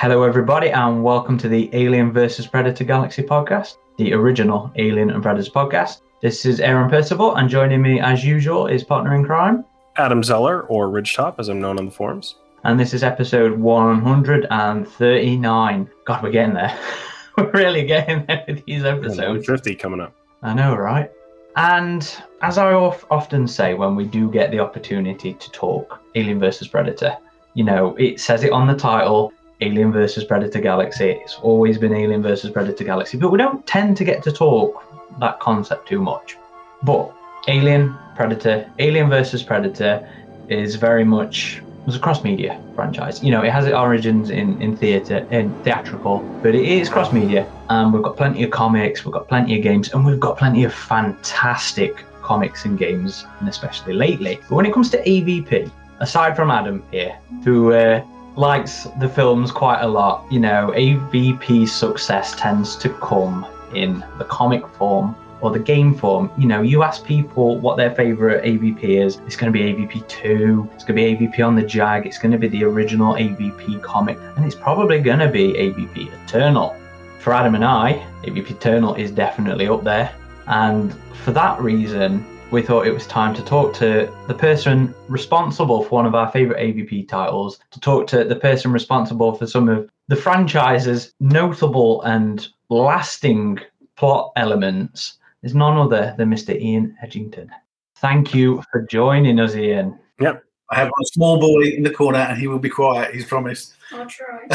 Hello, everybody, and welcome to the Alien vs. Predator Galaxy podcast, the original Alien and Predator podcast. This is Aaron Percival, and joining me, as usual, is partner in crime. Adam Zeller, or Ridgetop, as I'm known on the forums. And this is episode 139. God, we're getting there. we're really getting there with these episodes. 50 coming up. I know, right? And as I of- often say when we do get the opportunity to talk Alien versus Predator, you know, it says it on the title Alien versus Predator Galaxy. It's always been Alien versus Predator Galaxy, but we don't tend to get to talk that concept too much. But Alien, Predator, Alien versus Predator is very much was a cross media franchise. You know, it has its origins in, in theatre, in theatrical, but it is cross media. And we've got plenty of comics, we've got plenty of games, and we've got plenty of fantastic comics and games, and especially lately. But when it comes to AVP, aside from Adam here, who uh, likes the films quite a lot, you know, AVP's success tends to come in the comic form or the game form. You know, you ask people what their favorite AVP is, it's going to be AVP 2, it's going to be AVP on the Jag, it's going to be the original AVP comic, and it's probably going to be AVP Eternal. For Adam and I, AVP Eternal is definitely up there, and for that reason, we thought it was time to talk to the person responsible for one of our favorite AVP titles, to talk to the person responsible for some of the franchise's notable and lasting plot elements is none other than Mr. Ian Edginton. Thank you for joining us, Ian. Yep. I have a small boy in the corner and he will be quiet, he's promised. I'll try.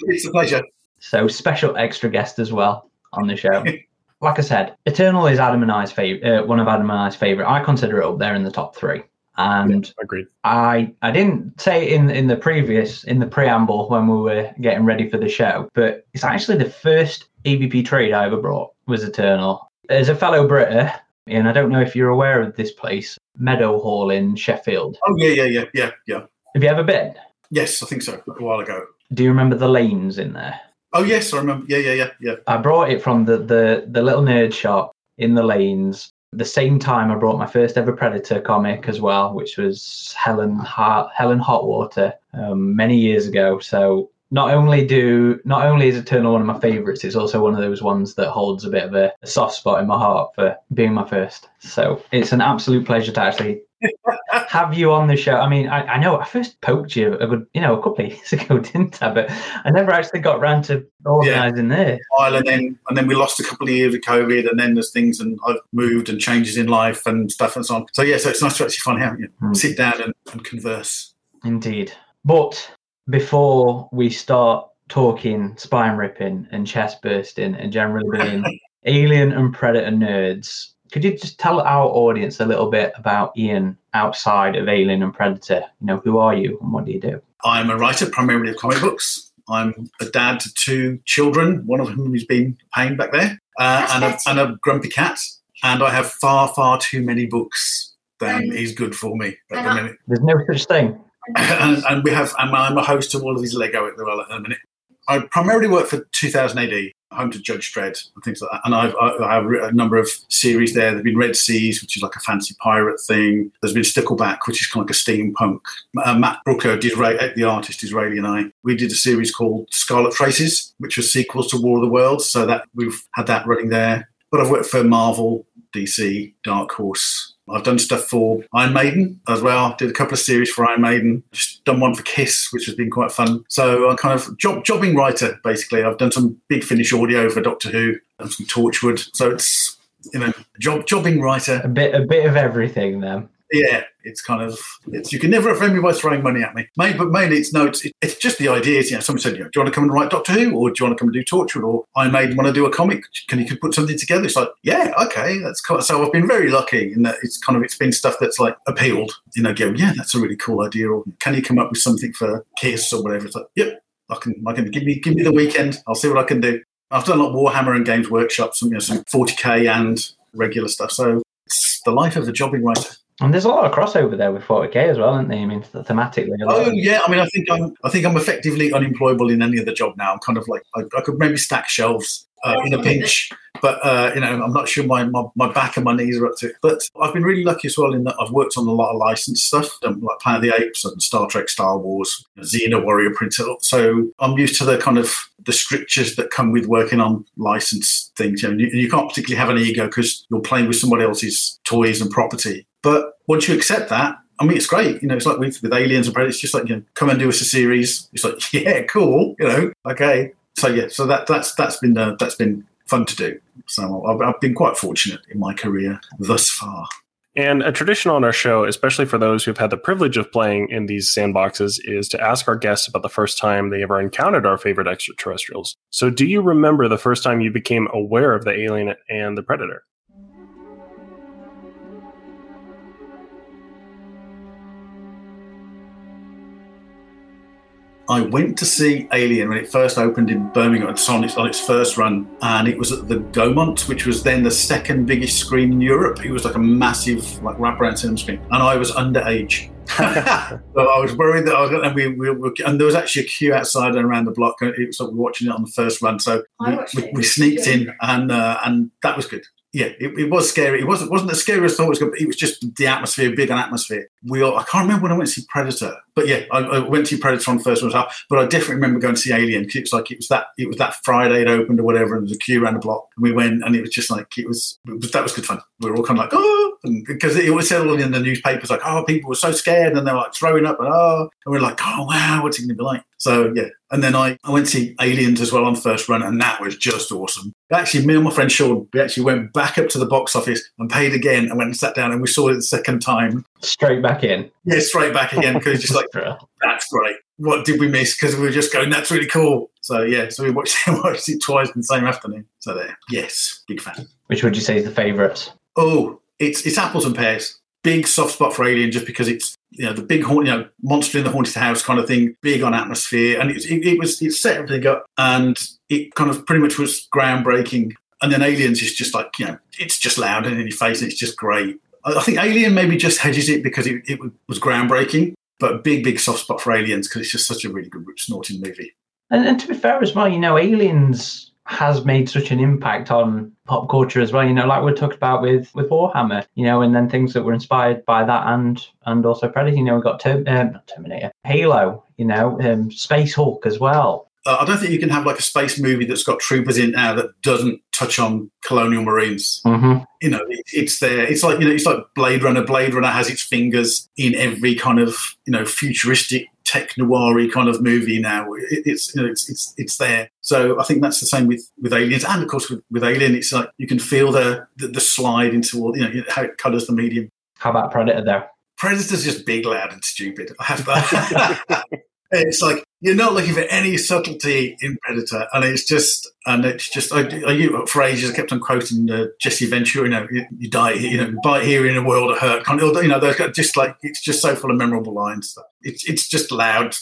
it's a pleasure. So, special extra guest as well on the show. like I said, Eternal is Adam and I's favorite, uh, one of Adam and I's favorite. I consider it up there in the top three. And Agreed. I I didn't say it in in the previous in the preamble when we were getting ready for the show, but it's actually the first AVP trade I ever brought was Eternal. As a fellow Brita, and I don't know if you're aware of this place, Meadowhall in Sheffield. Oh, yeah, yeah, yeah, yeah, yeah. Have you ever been? Yes, I think so, a while ago. Do you remember the lanes in there? Oh, yes, I remember. Yeah, yeah, yeah, yeah. I brought it from the the the little nerd shop in the lanes. The same time I brought my first ever Predator comic as well, which was Hell and Hot Hell and Hot Water um, many years ago. So not only do not only is Eternal one of my favorites, it's also one of those ones that holds a bit of a soft spot in my heart for being my first. So it's an absolute pleasure to actually have you on the show. I mean, I, I know I first poked you a good, you know, a couple of years ago, didn't I? But I never actually got around to organising this. While and then and then we lost a couple of years of COVID, and then there's things and I've moved and changes in life and stuff and so on. So yeah, so it's nice to actually find out, you Hmm. sit down and, and converse. Indeed. But before we start talking spine ripping and chest bursting and generally being alien and predator nerds, could you just tell our audience a little bit about Ian outside of Alien and Predator? You know, who are you and what do you do? I'm a writer primarily of comic books. I'm a dad to two children, one of whom has been pain back there, uh, and, a, and a grumpy cat. And I have far, far too many books than Um, is good for me at the minute. There's no such thing. and, and we have, and I'm a host of all of these Lego at the, well, at the minute. I primarily work for 2000 AD, home to Judge Dredd and things like that. And I've, I, have a number of series there. There've been Red Seas, which is like a fancy pirate thing. There's been Stickleback, which is kind of like a steampunk. Uh, Matt Brooker, Disra- the artist, Israeli, and I, we did a series called Scarlet Traces, which was sequels to War of the Worlds. So that we've had that running there. But I've worked for Marvel, DC, Dark Horse. I've done stuff for Iron Maiden as well. Did a couple of series for Iron Maiden. Just done one for Kiss, which has been quite fun. So I'm kind of job jobbing writer basically. I've done some big finish audio for Doctor Who and some Torchwood. So it's you know job jobbing writer. A bit a bit of everything then. Yeah, it's kind of it's you can never offend me by throwing money at me. Mainly, but mainly it's no, it's, it's just the ideas. You know, someone said, you know, do you want to come and write Doctor Who, or do you want to come and do Torchwood, or I made want to do a comic? Can you put something together? It's like, yeah, okay, that's cool. So I've been very lucky in that it's kind of it's been stuff that's like appealed. You know, go, yeah, that's a really cool idea. Or can you come up with something for Kiss or whatever? It's like, yep, I can. I can give me give me the weekend. I'll see what I can do. I've done a lot of Warhammer and Games workshops, some you know, some 40k and regular stuff. So it's the life of a jobbing writer. And there's a lot of crossover there with 40k as well, isn't there? I mean, th- thematically. Oh yeah, I mean, I think I'm, I think I'm effectively unemployable in any other job now. I'm kind of like, I, I could maybe stack shelves uh, in a pinch, but uh, you know, I'm not sure my, my my back and my knees are up to it. But I've been really lucky as well in that I've worked on a lot of licensed stuff, um, like Planet of the Apes and Star Trek, Star Wars, Xena Warrior Prince. So I'm used to the kind of the strictures that come with working on licensed things. You, know, and you, and you can't particularly have an ego because you're playing with somebody else's toys and property. But once you accept that, I mean, it's great. You know, it's like with, with Aliens and Predators, it's just like, you know, come and do us a series. It's like, yeah, cool. You know, okay. So yeah, so that that's that's been uh, that's been fun to do. So I've, I've been quite fortunate in my career thus far. And a tradition on our show, especially for those who've had the privilege of playing in these sandboxes, is to ask our guests about the first time they ever encountered our favorite extraterrestrials. So, do you remember the first time you became aware of the alien and the predator? I went to see Alien when it first opened in Birmingham it's on its, on its first run, and it was at the Gaumont, which was then the second biggest screen in Europe. It was like a massive like wraparound cinema screen, and I was underage. so I was worried that I was, and we, we were, and there was actually a queue outside and around the block. and It was like watching it on the first run, so we, we, we sneaked in, and uh, and that was good. Yeah, it, it was scary. It wasn't wasn't as scary as I thought it was going. to It was just the atmosphere, big an atmosphere. We all, I can't remember when I went to see Predator, but yeah, I, I went to see Predator on the first one. But I definitely remember going to see Alien it was like it was that it was that Friday it opened or whatever, and there was a queue around the block. And we went, and it was just like it was, it was that was good fun. We were all kind of like oh, because it was said all in the newspapers like oh people were so scared and they were like throwing up and oh, and we are like oh wow what's it going to be like? So yeah, and then I, I went to see Aliens as well on the first run, and that was just awesome. Actually, me and my friend Sean, we actually went back up to the box office and paid again, and went and sat down, and we saw it the second time. Straight back in. Yeah, straight back again because it's just like that's great. What did we miss? Because we were just going, that's really cool. So yeah, so we watched it, watched it twice in the same afternoon. So there, yes, big fan. Which would you say is the favourite? Oh, it's it's apples and pears. Big soft spot for Alien just because it's you know the big haunt, you know monster in the haunted house kind of thing. Big on atmosphere, and it, it, it was it set everything up, and it kind of pretty much was groundbreaking. And then Aliens is just like you know it's just loud and in your face, and it's just great. I think Alien maybe just hedges it because it, it was groundbreaking, but big big soft spot for Aliens because it's just such a really good snorting movie. And, and to be fair as well, you know, Aliens has made such an impact on pop culture as well. You know, like we talked about with with Warhammer, you know, and then things that were inspired by that and and also Predator. You know, we got Term- um, not Terminator, Halo. You know, um, Space Hulk as well. Uh, I don't think you can have like a space movie that's got troopers in now that doesn't touch on colonial marines. Mm-hmm. You know, it, it's there. It's like you know, it's like Blade Runner. Blade Runner has its fingers in every kind of you know futuristic tech noir kind of movie now. It, it's you know, it's it's it's there. So I think that's the same with with Aliens, and of course with, with Alien, it's like you can feel the the, the slide into all you know how it colours the medium. How about Predator though? Predator's just big, loud, and stupid. I have that. it's like you're not looking for any subtlety in Predator, and it's just, and it's just. I, I you for ages I kept on quoting uh, Jesse Ventura. You know, you, you die, you know, bite here in a world of hurt. Kind of, you know, those just like it's just so full of memorable lines. It's it's just loud,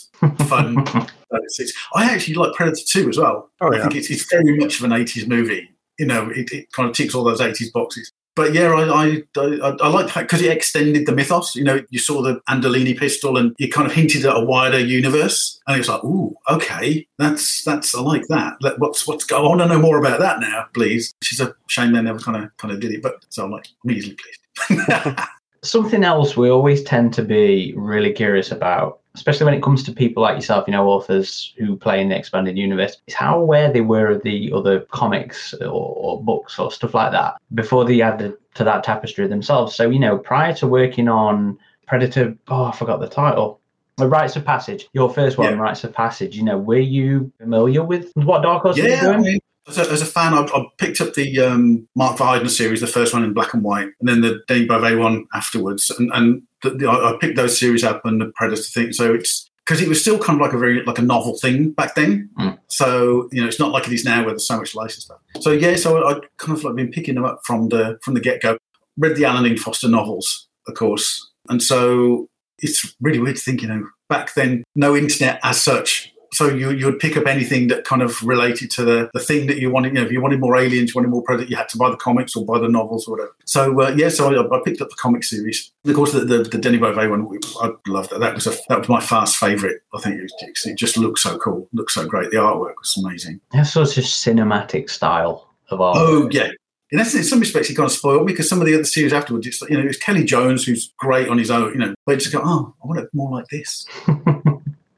fun. it's, it's, I actually like Predator two as well. Oh, yeah. I think it's, it's very much of an '80s movie. You know, it, it kind of ticks all those '80s boxes. But yeah, I I, I, I like that because it extended the mythos. You know, you saw the Andolini pistol, and it kind of hinted at a wider universe. And it was like, ooh, okay, that's that's I like that. Let, what's what's go? I want to know more about that now, please. Which is a shame they never kind of kind of did it. But so I'm like, I'm easily pleased. Something else we always tend to be really curious about, especially when it comes to people like yourself, you know, authors who play in the expanded universe, is how aware they were of the other comics or, or books or stuff like that before they added to that tapestry themselves. So, you know, prior to working on Predator, oh, I forgot the title. The Rites of Passage, your first one, Yeah. Rites of Passage. You know, were you familiar with what Dark Horse was yeah, I mean, as a, as a fan, I, I picked up the um, Mark Verheiden series, the first one in black and white, and then the Denis Beauvais one afterwards. And, and the, I I picked those series up and the Predator thing. So it's because it was still kind of like a very like a novel thing back then. Mm. So you know, it's not like it is now where there's so much licensed stuff. So yeah, so I kind of like been picking them up from the from the get go. Read the Alan Dean Foster novels, of course, and so it's really weird to think, you know, back then, no internet as such. So you you would pick up anything that kind of related to the, the thing that you wanted. You know, if you wanted more aliens, you wanted more predator, you had to buy the comics or buy the novels or whatever. So uh, yeah, so I, I, picked up the comic series. Of course, the the, the Denny Beauvais one, I loved that. That was a that was my fast favourite. I think it, was, it just looked so cool, looked so great. The artwork was amazing. That's such a cinematic style of art. Oh yeah, in essence, in some respects, he kind of spoiled me because some of the other series afterwards, it's you know, it was Kelley Jones who's great on his own. You know, they just go, oh, I want it more like this.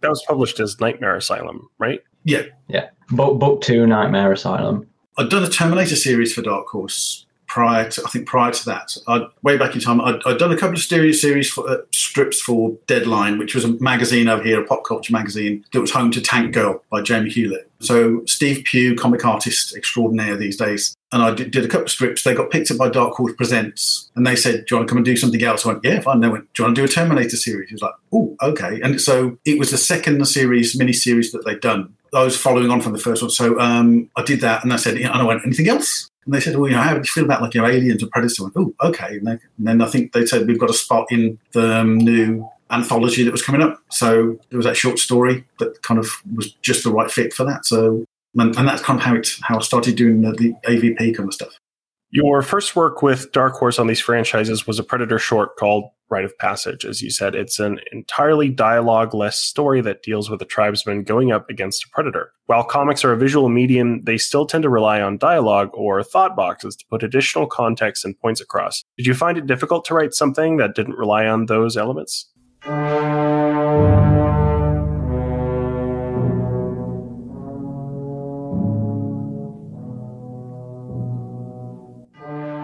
that was published as Nightmare Asylum, right? Yeah, yeah. Book book two, Nightmare Asylum. I'd done a Terminator series for Dark Horse prior to, I think prior to that, I'd, way back in time, i had done a couple of stereo series for, uh, strips for Deadline, which was a magazine over here, a pop culture magazine that was home to Tank Girl by Jamie Hewlett. So Steve Pugh, comic artist extraordinaire these days, and I did, a couple of strips. They got picked up by Dark Horse Presents, and they said, "Do you want to come and do something else?" I went, "Yeah, fine." They went, "Do you want to do a Terminator series?" He was like, "Oh, okay." And so it was the second series, mini series that they'd done. I was following on from the first one, so um, I did that, and I said, and I went, "Anything else?" And they said, well, you know, how do you feel about like your aliens or predators? I went, oh, okay. And, they, and, then I think they said we've got a spot in the um, new anthology that was coming up. So there was that short story that kind of was just the right fit for that. So and, and that's kind of how it how I started doing the, the AVP kind of stuff. Your first work with Dark Horse on these franchises was a Predator short called Rite of Passage. As you said, it's an entirely dialogue less story that deals with a tribesman going up against a predator. While comics are a visual medium, they still tend to rely on dialogue or thought boxes to put additional context and points across. Did you find it difficult to write something that didn't rely on those elements?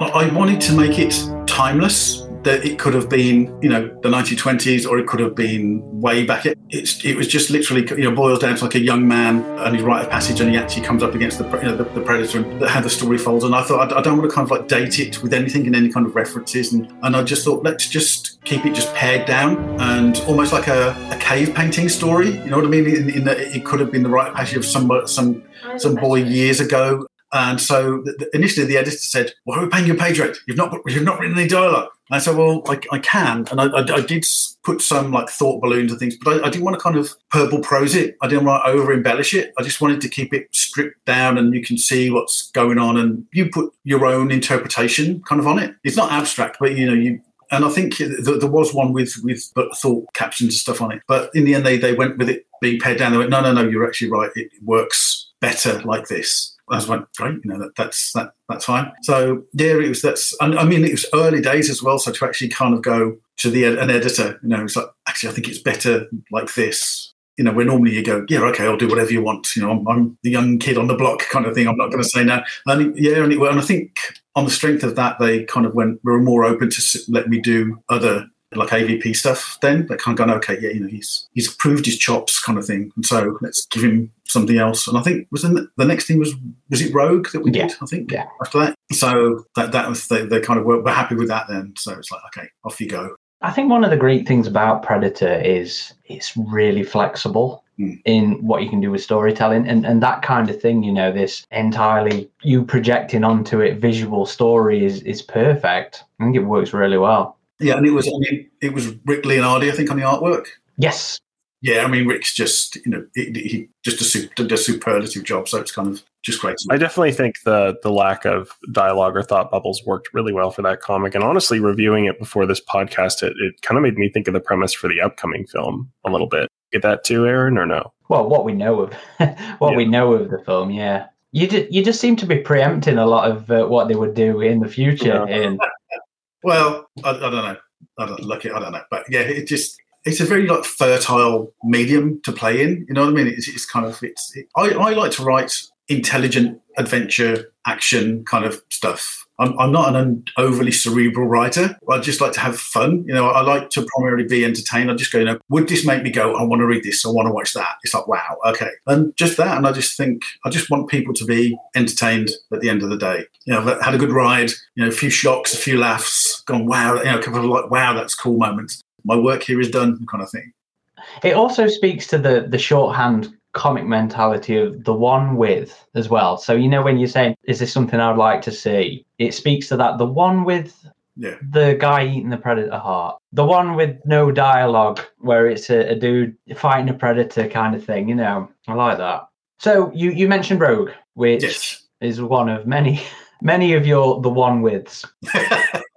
I wanted to make it timeless. That it could have been, you know, the 1920s, or it could have been way back. It, it's, it was just literally, you know, boils down to like a young man and he's rite of passage, and he actually comes up against the, you know, the, the predator, and how the story folds. And I thought I, I, don't want to kind of like date it with anything and any kind of references, and and I just thought let's just keep it just pared down and almost like a, a cave painting story. You know what I mean? In, in that it could have been the rite of passage of some some some boy years ago and so initially, the editor said, "Why are we paying you a page rate? You've not you've not written any dialogue." And I said, "Well, I, I can," and I, I, I, did put some like thought balloons and things, but I, I, didn't want to kind of purple prose it. I didn't want to over embellish it. I just wanted to keep it stripped down, and you can see what's going on, and you put your own interpretation kind of on it. It's not abstract, but you know you and I think there was one with with thought captions and stuff on it. But in the end, they they went with it being pared down. They went, no, no, no, you're actually right. It works better like this. Was like, great, you know, that, that's that, that's fine. So yeah, it was that's. I mean, it was early days as well. So to actually kind of go to the an editor, you know, it's like actually, I think it's better like this. You know, where normally you go, yeah, okay, I'll do whatever you want. You know, I'm, I'm the young kid on the block kind of thing. I'm not going to say no. And yeah, and, it, and I think on the strength of that, they kind of went were more open to let me do other like AVP stuff then that kind of gone, okay, yeah, you know, he's he's proved his chops kind of thing. And so let's give him something else. And I think was the, the next thing was was it Rogue that we yeah. did, I think, yeah. after that. So that that was they, they kind of were, were happy with that then. So it's like, okay, off you go. I think one of the great things about Predator is it's really flexible mm. in what you can do with storytelling and, and that kind of thing, you know, this entirely you projecting onto it visual story is, is perfect. I think it works really well. Yeah, and it was I mean, it was Rick Leonardi, I think, on the artwork. Yes. Yeah, I mean, Rick's just you know he, he just a, super, a superlative job, so it's kind of just great. I definitely think the the lack of dialogue or thought bubbles worked really well for that comic. And honestly, reviewing it before this podcast, it, it kind of made me think of the premise for the upcoming film a little bit. Get that too, Aaron, or no? Well, what we know of what yeah. we know of the film, yeah. You just, you just seem to be preempting a lot of uh, what they would do in the future. Yeah. In well, I, I, don't know. I don't it. I don't know, but yeah, it just it's a very like fertile medium to play in. You know what I mean? It's, it's kind of it's. It, I, I like to write intelligent adventure action kind of stuff. I'm, I'm not an overly cerebral writer. I just like to have fun. You know, I like to primarily be entertained. I just go, you know, would this make me go, I want to read this, I want to watch that? It's like, wow, okay. And just that. And I just think, I just want people to be entertained at the end of the day. You know, I've had a good ride, you know, a few shocks, a few laughs, gone, wow, you know, a couple of like, wow, that's cool moments. My work here is done, kind of thing. It also speaks to the the shorthand comic mentality of the one with as well. So you know when you're saying, "Is this something I'd like to see?" It speaks to that. The one with Yeah. The guy eating the predator heart. The one with no dialogue, where it's a, a dude fighting a predator kind of thing. You know, I like that. So you you mentioned Rogue, which Yes. is one of many many of your the one withs.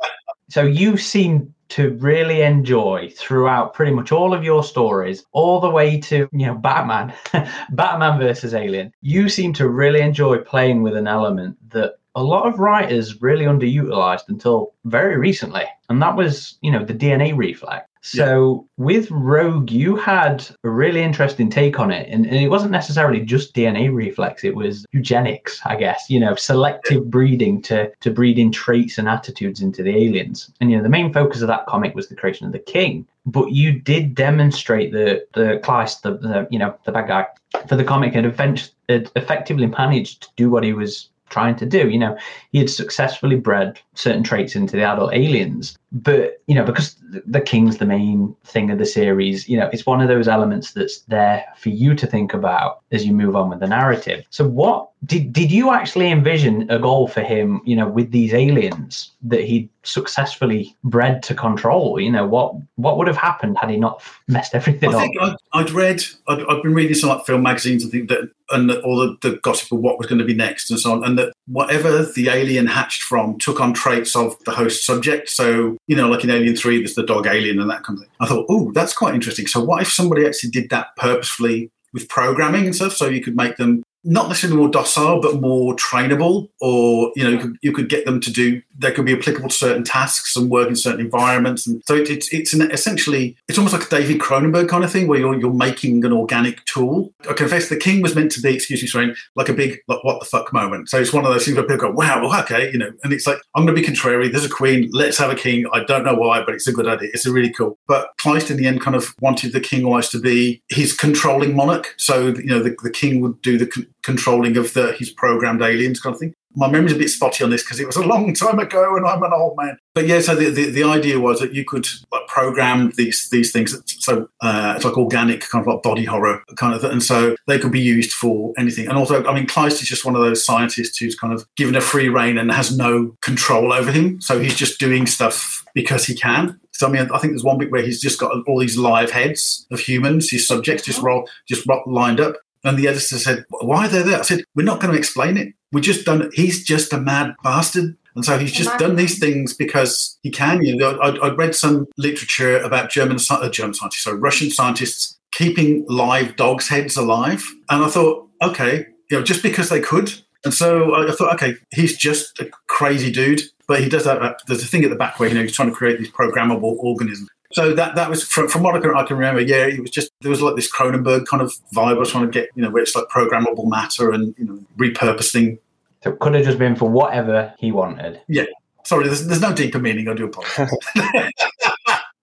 So you seem to really enjoy throughout pretty much all of your stories, all the way to you know Batman, Batman versus Alien. You seem to really enjoy playing with an element that a lot of writers really underutilized until very recently, and that was you know the DNA reflex. So with Rogue, you had a really interesting take on it, and, and it wasn't necessarily just DNA reflex; it was eugenics, I guess. You know, selective breeding to to breed in traits and attitudes into the aliens. And you know, the main focus of that comic was the creation of the king. But you did demonstrate the the Kleist, the, the you know the bad guy for the comic, had, event- had effectively managed to do what he was trying to do. You know, he had successfully bred certain traits into the adult aliens, but you know, because the king's the main thing of the series, you know, it's one of those elements that's there for you to think about as you move on with the narrative. So, what did did you actually envision a goal for him? You know, with these aliens that he successfully bred to control. You know, what what would have happened had he not messed everything I up? think I'd, I'd read, I'd, I'd been reading some like film magazines and think that, and all the, the gossip of what was going to be next and so on, and that whatever the alien hatched from took on traits of the host subject. So, you know, like in Alien 3, there's the dog alien and that kind of thing. I thought, oh, that's quite interesting. So, what if somebody actually did that purposefully with programming and stuff? So you could make them not necessarily more docile, but more trainable, or you know, you could, you could get them to do. They could be applicable to certain tasks and work in certain environments, and so it, it's it's an, essentially it's almost like a David Cronenberg kind of thing, where you're you're making an organic tool. I confess, the King was meant to be, excuse me, sorry, like a big like what the fuck moment. So it's one of those things where people go, wow, well, okay, you know, and it's like I'm going to be contrary. There's a queen, let's have a king. I don't know why, but it's a good idea. It's a really cool. But Kleist in the end kind of wanted the king always to be his controlling monarch. So you know, the, the king would do the controlling of the he's programmed aliens kind of thing. My memory's a bit spotty on this because it was a long time ago and I'm an old man. But yeah, so the, the, the idea was that you could like, program these these things. So uh, it's like organic, kind of like body horror kind of, and so they could be used for anything. And also, I mean, Kleist is just one of those scientists who's kind of given a free reign and has no control over him. So he's just doing stuff because he can. So I mean, I think there's one bit where he's just got all these live heads of humans, his subjects just roll, just lined up. And the editor said, "Why are they there?" I said, "We're not going to explain it. We just done. He's just a mad bastard." And so he's just done these things because he can. You know, I, I read some literature about German, uh, German scientists, so Russian scientists keeping live dogs' heads alive, and I thought, okay, you know, just because they could. And so I thought, okay, he's just a crazy dude, but he does that. uh, There's a thing at the back where you know he's trying to create these programmable organisms. So that that was from, from what I can, I can remember. Yeah, it was just there was like this Cronenberg kind of vibe. I was trying to get, you know, where it's like programmable matter and you know repurposing. So it could have just been for whatever he wanted. Yeah. Sorry, there's, there's no deeper meaning. I do apologize.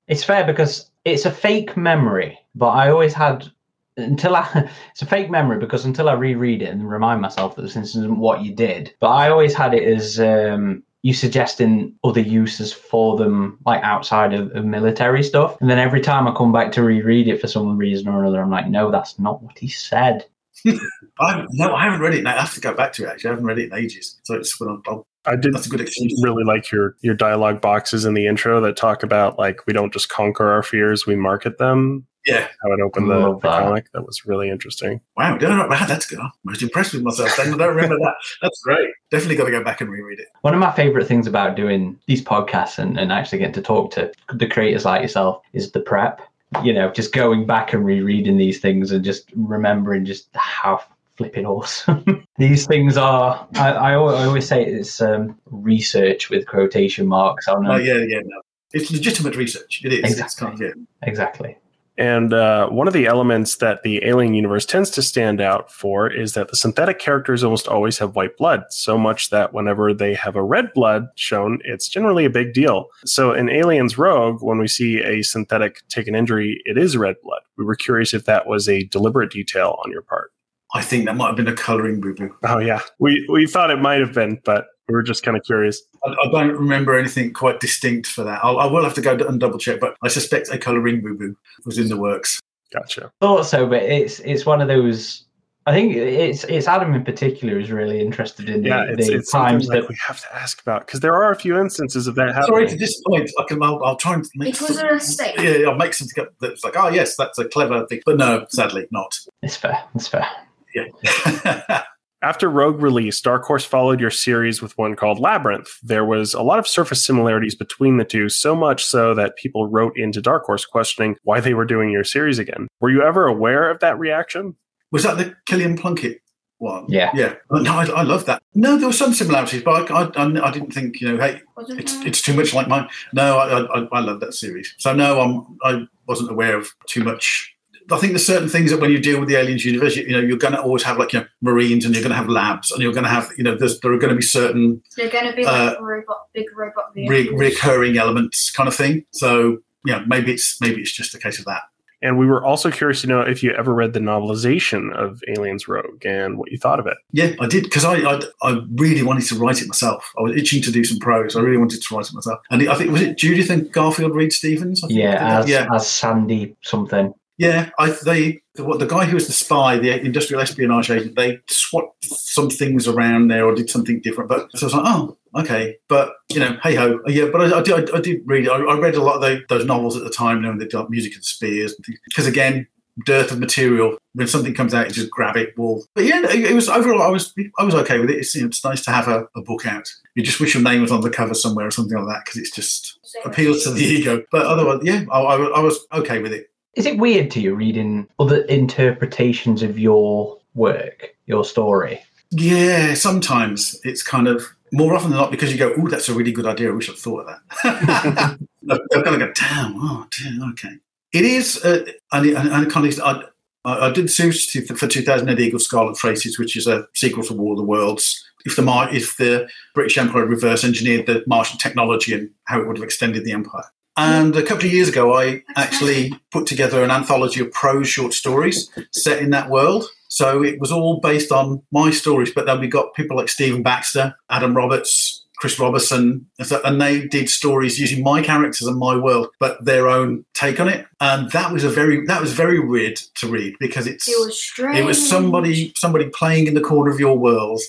It's fair because it's a fake memory, but I always had until I it's a fake memory because until I reread it and remind myself that this isn't what you did. But I always had it as um, you suggesting other uses for them, like outside of, of military stuff. And then every time I come back to reread it for some reason or another, I'm like, no, that's not what he said. I, no, I haven't read it. Now. I have to go back to it. Actually, I haven't read it in ages. So it's well, I'll, I did that's a good excuse. really like your your dialogue boxes in the intro that talk about like we don't just conquer our fears, we market them. Yeah. How it opened the, the comic. That was really interesting. Wow, no, wow, that's good. I'm most impressed with myself. Then I don't remember that. That's great. Definitely got to go back and reread it. One of my favorite things about doing these podcasts and, and actually getting to talk to the creators like yourself is the prep. You know, just going back and rereading these things and just remembering just how flipping awesome these things are. I, I, always say it's um, research with quotation marks on them. Oh yeah, yeah, no. It's legitimate research. It is. It's kind of, yeah. Exactly. And uh, one of the elements that the Alien universe tends to stand out for is that the synthetic characters almost always have white blood, so much that whenever they have a red blood shown, it's generally a big deal. So in Aliens Rogue, when we see a synthetic take an injury, it is red blood. We were curious if that was a deliberate detail on your part. I think that might have been a colouring boo boo. Oh, yeah. We, we thought it might have been, but we were just kind of curious. I, I don't remember anything quite distinct for that. I'll, I will have to go and double check, but I suspect a colouring boo boo was in the works. Gotcha. Thought so, but it's it's one of those I think it's it's Adam in particular who's really interested in the, Yeah, it's, the it's something times like that we have to ask about because there are a few instances of that happening. Sorry to disappoint. I can, I'll, I'll try and make It was some- a mistake. Yeah, I'll make something up that's like, oh yes, that's a clever thing. But no, sadly not. it's fair. It's fair. Yeah. After Rogue released, Dark Horse followed your series with one called Labyrinth. There was a lot of surface similarities between the two, so much so that people wrote into Dark Horse questioning why they were doing your series again. Were you ever aware of that reaction? Was that the Kilian Plunkett one? Yeah. Yeah. No, I, I love that. No, there were some similarities, but I, I, I didn't think, you know, hey, it's there? it's too much like mine. No, I, I, I love that series. So no, I'm I wasn't aware of too much. I think there's certain things that when you deal with the aliens universe, you, you know, you're going to always have like you know marines, and you're going to have labs, and you're going to have you know there's there are going to be certain They're going to be like robot, big robot uh, re- recurring elements kind of thing. So yeah, maybe it's maybe it's just a case of that. And we were also curious to know if you ever read the novelization of Aliens Rogue and what you thought of it. Yeah, I did because I, I I really wanted to write it myself. I was itching to do some prose. I really wanted to write it myself. And I think was it Judith and Garfield Reeves-Stevens? I think Yeah, that? as, yeah, as Sandy something. Yeah. I they the, what the guy who was the spy, the industrial espionage agent, they swapped some things around there or did something different. But so I was like, oh, okay. But you know, hey ho, uh, yeah. But I, I did I, did read. I, I read a lot of those, those novels at the time. You know, they did like Music of the Spears because again. Dearth of material. When something comes out, you just grab it. Well, but yeah, it, it was overall. I was I was okay with it. It's, you know, it's nice to have a, a book out. You just wish your name was on the cover somewhere or something like that because it's just appeals to the ego. But otherwise, yeah, I, I, I was okay with it. Is it weird to you reading other interpretations of your work, your story? Yeah, sometimes it's kind of more often than not because you go, "Oh, that's a really good idea. I wish I'd thought of that." They're going to go, "Damn, oh, damn, okay." It is, uh, and, and, and kind of, I, I I did series for 2000 AD Eagle Scarlet Traces, which is a sequel to War of the Worlds. If the if the British Empire reverse engineered the Martian technology and how it would have extended the empire. And a couple of years ago, I actually put together an anthology of prose short stories set in that world. So it was all based on my stories, but then we got people like Stephen Baxter, Adam Roberts, Chris Roberson, and they did stories using my characters and my world, but their own take on it. And that was a very that was very weird to read because it's It was strange. it was somebody somebody playing in the corner of your world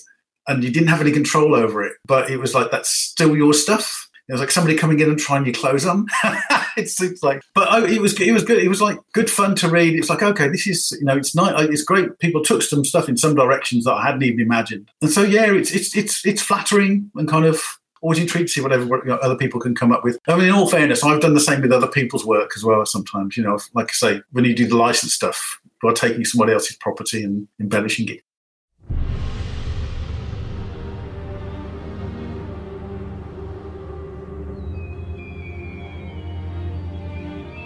and you didn't have any control over it but it was like that's still your stuff it was like somebody coming in and trying your clothes on it's, it's like but oh, it was it was good it was like good fun to read it's like okay this is you know it's not it's great people took some stuff in some directions that i hadn't even imagined and so yeah it's it's it's, it's flattering and kind of always intrigued to see whatever you know, other people can come up with. I mean, in all fairness, I've done the same with other people's work as well. Sometimes, you know, like I say, when you do the license stuff, you are taking somebody else's property and embellishing it.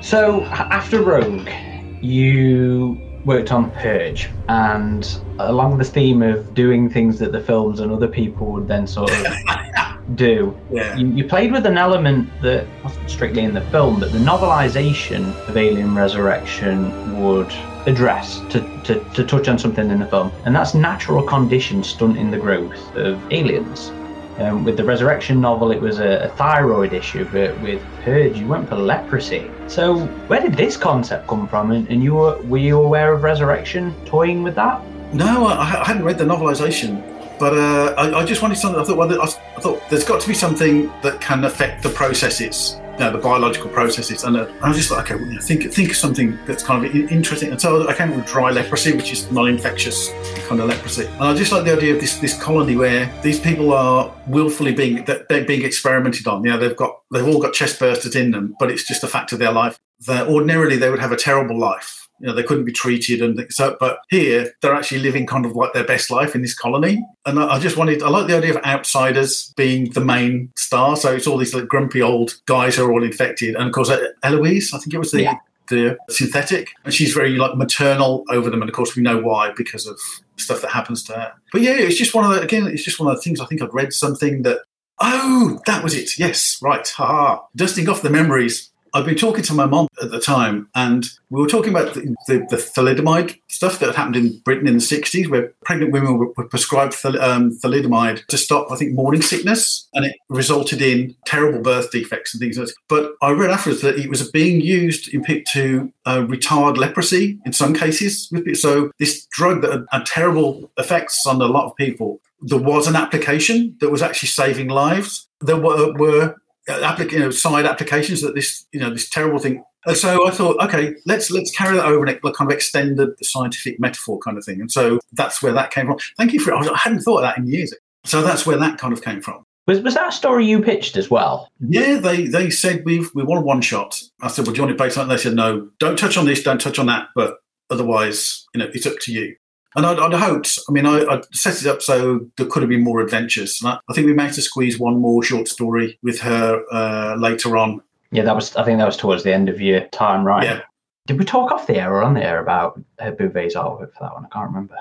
So after Rogue, you worked on Purge, and along the theme of doing things that the films and other people would then sort of do, Yeah. you, you played with an element that wasn't strictly in the film, but the novelization of Alien Resurrection would address to, to, to touch on something in the film, and that's natural conditions stunting the growth of aliens. Um, with the Resurrection novel, it was a, a thyroid issue, but with Purge, you went for leprosy. So, where did this concept come from? And, and you were were you aware of Resurrection toying with that? No, I, I hadn't read the novelization, but uh, I, I just wanted something. I thought, well, I, I thought there's got to be something that can affect the processes, you know, the biological processes. And uh, I was just like, okay, well, you know, think think of something that's kind of interesting. And so I came up with dry leprosy, which is non-infectious kind of leprosy. And I just like the idea of this this colony where these people are willfully being they're being experimented on. You know, they've got they've all got chest bursters in them, but it's just a fact of their life. That ordinarily they would have a terrible life you know they couldn't be treated and so but here they're actually living kind of like their best life in this colony. And i, I just wanted i like the idea of outsiders being the main star. So it's all these like grumpy old guys who are all infected. And of course eloise i think it was the Yeah. the synthetic. And she's very like maternal over them. And of course we know why because of stuff that happens to her. But yeah it's just one of the again it's just one of the things i think I've read something that oh that was it. Yes right. Haha dusting off the memories I've been talking to my mom at the time, and we were talking about the, the, the thalidomide stuff that happened in Britain in the 60s, where pregnant women were, were prescribed thal- um, thalidomide to stop, I think, morning sickness, and it resulted in terrible birth defects and things like that. But I read afterwards that it was being used in to uh, retard leprosy in some cases. So this drug that had, had terrible effects on a lot of people, there was an application that was actually saving lives. There were, were Uh, applic- you know, side applications that this, you know, this terrible thing. And so I thought, okay, let's let's carry that over and kind of extend the, the scientific metaphor kind of thing. And so that's where that came from. Thank you for it. I hadn't thought of that in years. So that's where that kind of came from. Was was that a story you pitched as well? Yeah, they they said we've we want a one shot. I said, well, do you want it based on? They said, no, don't touch on this, don't touch on that, but otherwise, you know, it's up to you. And I'd, I'd hoped, I mean, I, I'd set it up so there could have been more adventures. And I, I think we managed to squeeze one more short story with her uh, later on. Yeah, that was. I think that was towards the end of your time, right? Yeah. Did we talk off the air or on the air about uh, Beauvais's artwork for that one? I can't remember.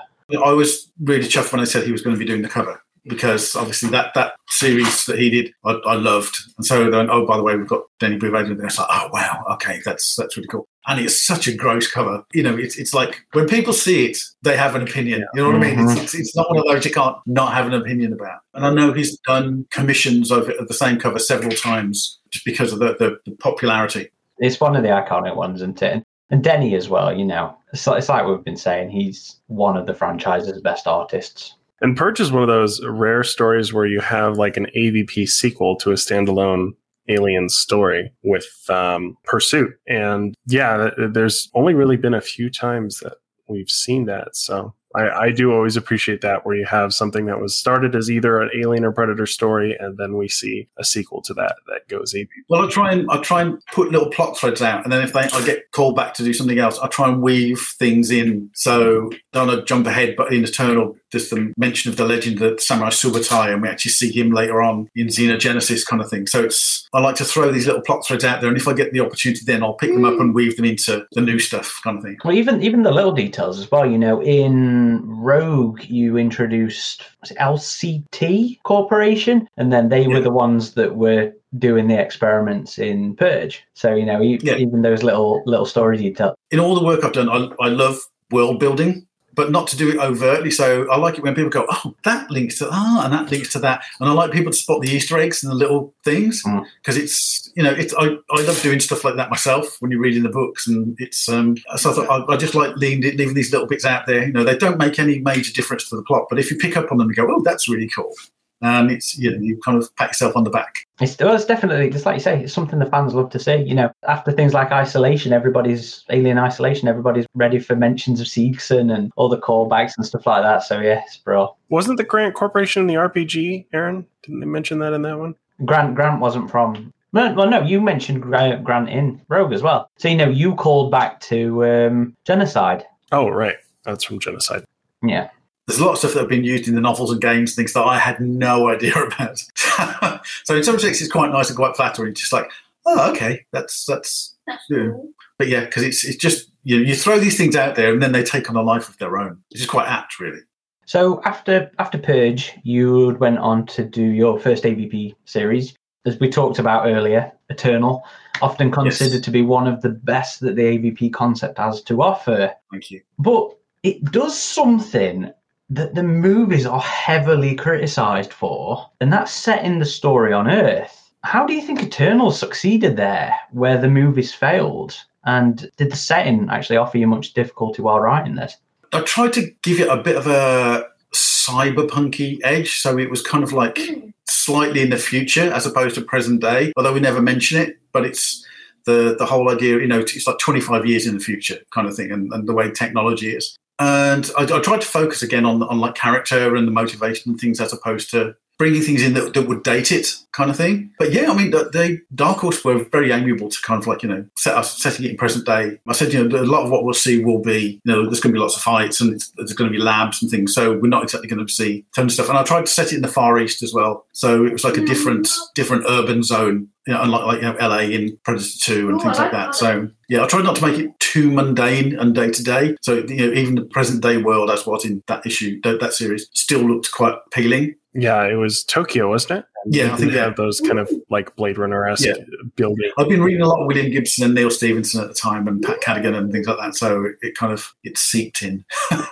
I was really chuffed when I said he was going to be doing the cover because obviously that that series that he did, I, I loved. And so then, oh, by the way, we've got Denny Beauvais in there. It's like, oh wow, okay, that's that's really cool. And it's such a gross cover. You know, it's it's like when people see it, they have an opinion. You know what I mean? It's, mm-hmm. it's it's not one of those you can't not have an opinion about. And I know he's done commissions of of the same cover several times just because of the, the, the popularity. It's one of the iconic ones, isn't it? And, and Denny as well. You know, it's, like- it's like we've been saying. He's one of the franchise's best artists. And Purge is one of those rare stories where you have like an AVP sequel to a standalone alien story with um, Pursuit. And yeah, there's only really been a few times that we've seen that. So I, I do always appreciate that where you have something that was started as either an alien or predator story, and then we see a sequel to that that goes AVP. Well, I try and I try and put little plot threads out, and then if they I get called back to do something else, I try and weave things in. So don't jump ahead, but in Eternal, there's the mention of the legend of Samurai Subutai, and we actually see him later on in Xenogenesis kind of thing. So it's I like to throw these little plot threads out there, and if I get the opportunity, then I'll pick them up mm. and weave them into the new stuff kind of thing. Well, even even the little details as well. You know, in Rogue, you introduced LCT Corporation, and then they were the ones that were doing the experiments in Purge. So you know, e- Yeah. even those little little stories you tell. in all the work I've done, I, I love world building, but not to do it overtly. So I like it when people go, "Oh, that links to ah, and that links to that," and I like people to spot the Easter eggs and the little things Mm. because it's you know it's I, I love doing stuff like that myself when you're reading the books, and it's um so I thought I, I just like leaving, leaving these little bits out there. You know, they don't make any major difference to the plot, but if you pick up on them and go, "Oh, that's really cool," and it's you know you kind of pat yourself on the back. It's, well, it's definitely just like you say, it's something the fans love to see. You know, after things like Isolation, everybody's Alien Isolation, everybody's ready for mentions of Seegson and all the callbacks and stuff like that. So yes, bro. Wasn't the Grant Corporation in the RPG, Aaron? Didn't they mention that in that one? Grant Grant wasn't from. No, well, no, you mentioned Gra- Grant in Rogue as well. So you know, you called back to um, genocide. Oh, right. That's from Genocide. Yeah, there's a lot of stuff that have been used in the novels and games, things that I had no idea about. so in some respects, it's quite nice and quite flattering. Just like, oh, okay, that's that's. That's Yeah. cool. But yeah, because it's it's just you know, you throw these things out there and then they take on a life of their own, which is quite apt, really. So after after Purge, you went on to do your first AVP series, as we talked about earlier, Eternal, often considered Yes. to be one of the best that the AVP concept has to offer. Thank you. But it does something that the movies are heavily criticised for, and that's setting the story on Earth. How do you think Eternal succeeded there, where the movies failed? And did the setting actually offer you much difficulty while writing this? I tried to give it a bit of a cyberpunky edge, so it was kind of like hmm. slightly in the future as opposed to present day. Although we never mention it, but it's the the whole idea. You know, it's like 25 years in the future kind of thing, and, and the way technology is. And I, I tried to focus again on on like character and the motivation and things as opposed to bringing things in that, that would date it kind of thing. But yeah, I mean, the- Dark Horse were very amiable to kind of like you know set us setting it in present day. I said you know a lot of what we'll see will be you know there's going to be lots of fights and it's, there's going to be labs and things, so we're not exactly going to see tons of stuff. And I tried to set it in the Far East as well, so it was like a hmm. different different urban zone. You know, unlike like you know LA in Predator Two and Oh, things I like like that. that. So yeah, I tried not to make it too mundane and day to day. So you know, even the present day world, as was in that issue, that, that series, still looked quite appealing. Yeah, it was Tokyo, wasn't it? Yeah, I think they yeah. have those kind of like Blade Runner esque Yeah. building. I've been reading a lot of William Gibson and Neal Stephenson at the time, and Pat Cadigan and things like that. So it, it kind of it seeped in.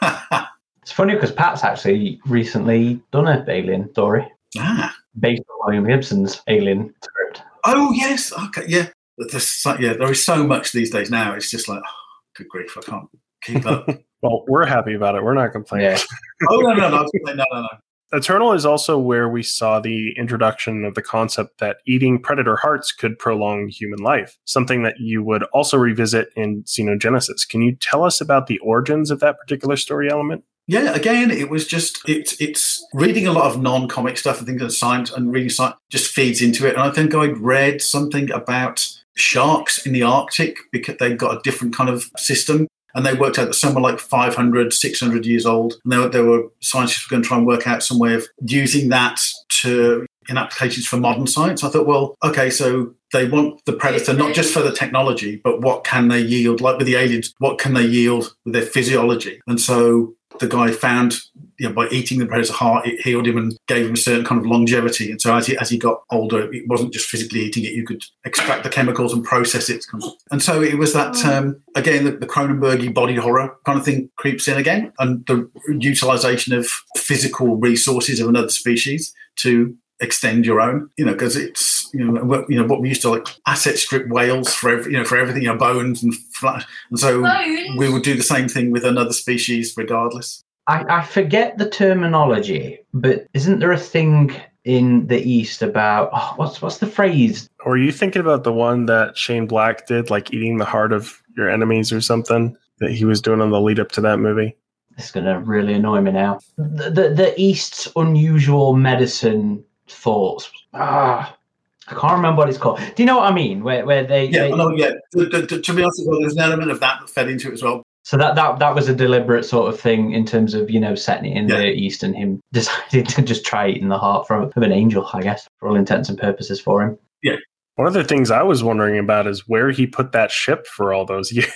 It's funny because Pat's actually recently done a Alien story ah. based on William Gibson's Alien script. Oh yes. Okay. Yeah. There's so, yeah. There is so much these days now. It's just like, oh, good grief, I can't keep up. Well, we're happy about it. We're not complaining. Yeah. oh no, no, no, no, no, no. Eternal is also where we saw the introduction of the concept that eating predator hearts could prolong human life, something that you would also revisit in Xenogenesis. Can you tell us about the origins of that particular story element? Yeah, again, it was just it's it's reading a lot of non-comic stuff and things and science and reading science just feeds into it. And I think I'd read something about sharks in the Arctic because they've got a different kind of system. And they worked out that some were like 500, 600 years old. And there, were- there were scientists were going to try and work out some way of using that to in applications for modern science. I thought, well, okay, so they want the predator not just for the technology, but what can they yield? Like with the aliens, what can they yield with their physiology? And so the guy found, you know, by eating the predator's heart, it healed him and gave him a certain kind of longevity. And so as he as he got older, it wasn't just physically eating it; you could extract the chemicals and process it. And so it was that um, again, the, the Cronenbergy body horror kind of thing creeps in again, and the utilization of physical resources of another species to extend your own, you know, because it's you know what, you know what we used to like asset strip whales for every, you know for everything, you know, bones and flesh, and so Bones? we would do the same thing with another species regardless. I, I forget the terminology, but isn't there a thing in the East about oh, what's what's the phrase? Or are you thinking about the one that Shane Black did, like eating the heart of your enemies or something that he was doing on the lead up to that movie? This is going to really annoy me now. The, the the East's unusual medicine thoughts. Ah, I can't remember what it's called. Do you know what I mean? Where where they, Yeah, they- I know. Yeah, to, to- to- to be honest, well, there's an element of that that fed into it as well. so that that that was a deliberate sort of thing in terms of you know setting it in Yeah. the East and him deciding to just try eating the heart from of an angel, I guess, for all intents and purposes for him. Yeah. One of the things I was wondering about is where he put that ship for all those years.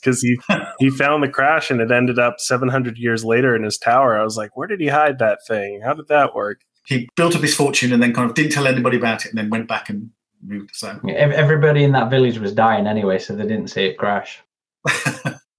Because he he found the crash and it ended up 700 years later in his tower. I was like, where did he hide that thing? How did that work? He built up his fortune and then kind of didn't tell anybody about it, and then went back and moved. So Ev- Everybody in that village was dying anyway, so they didn't see it crash.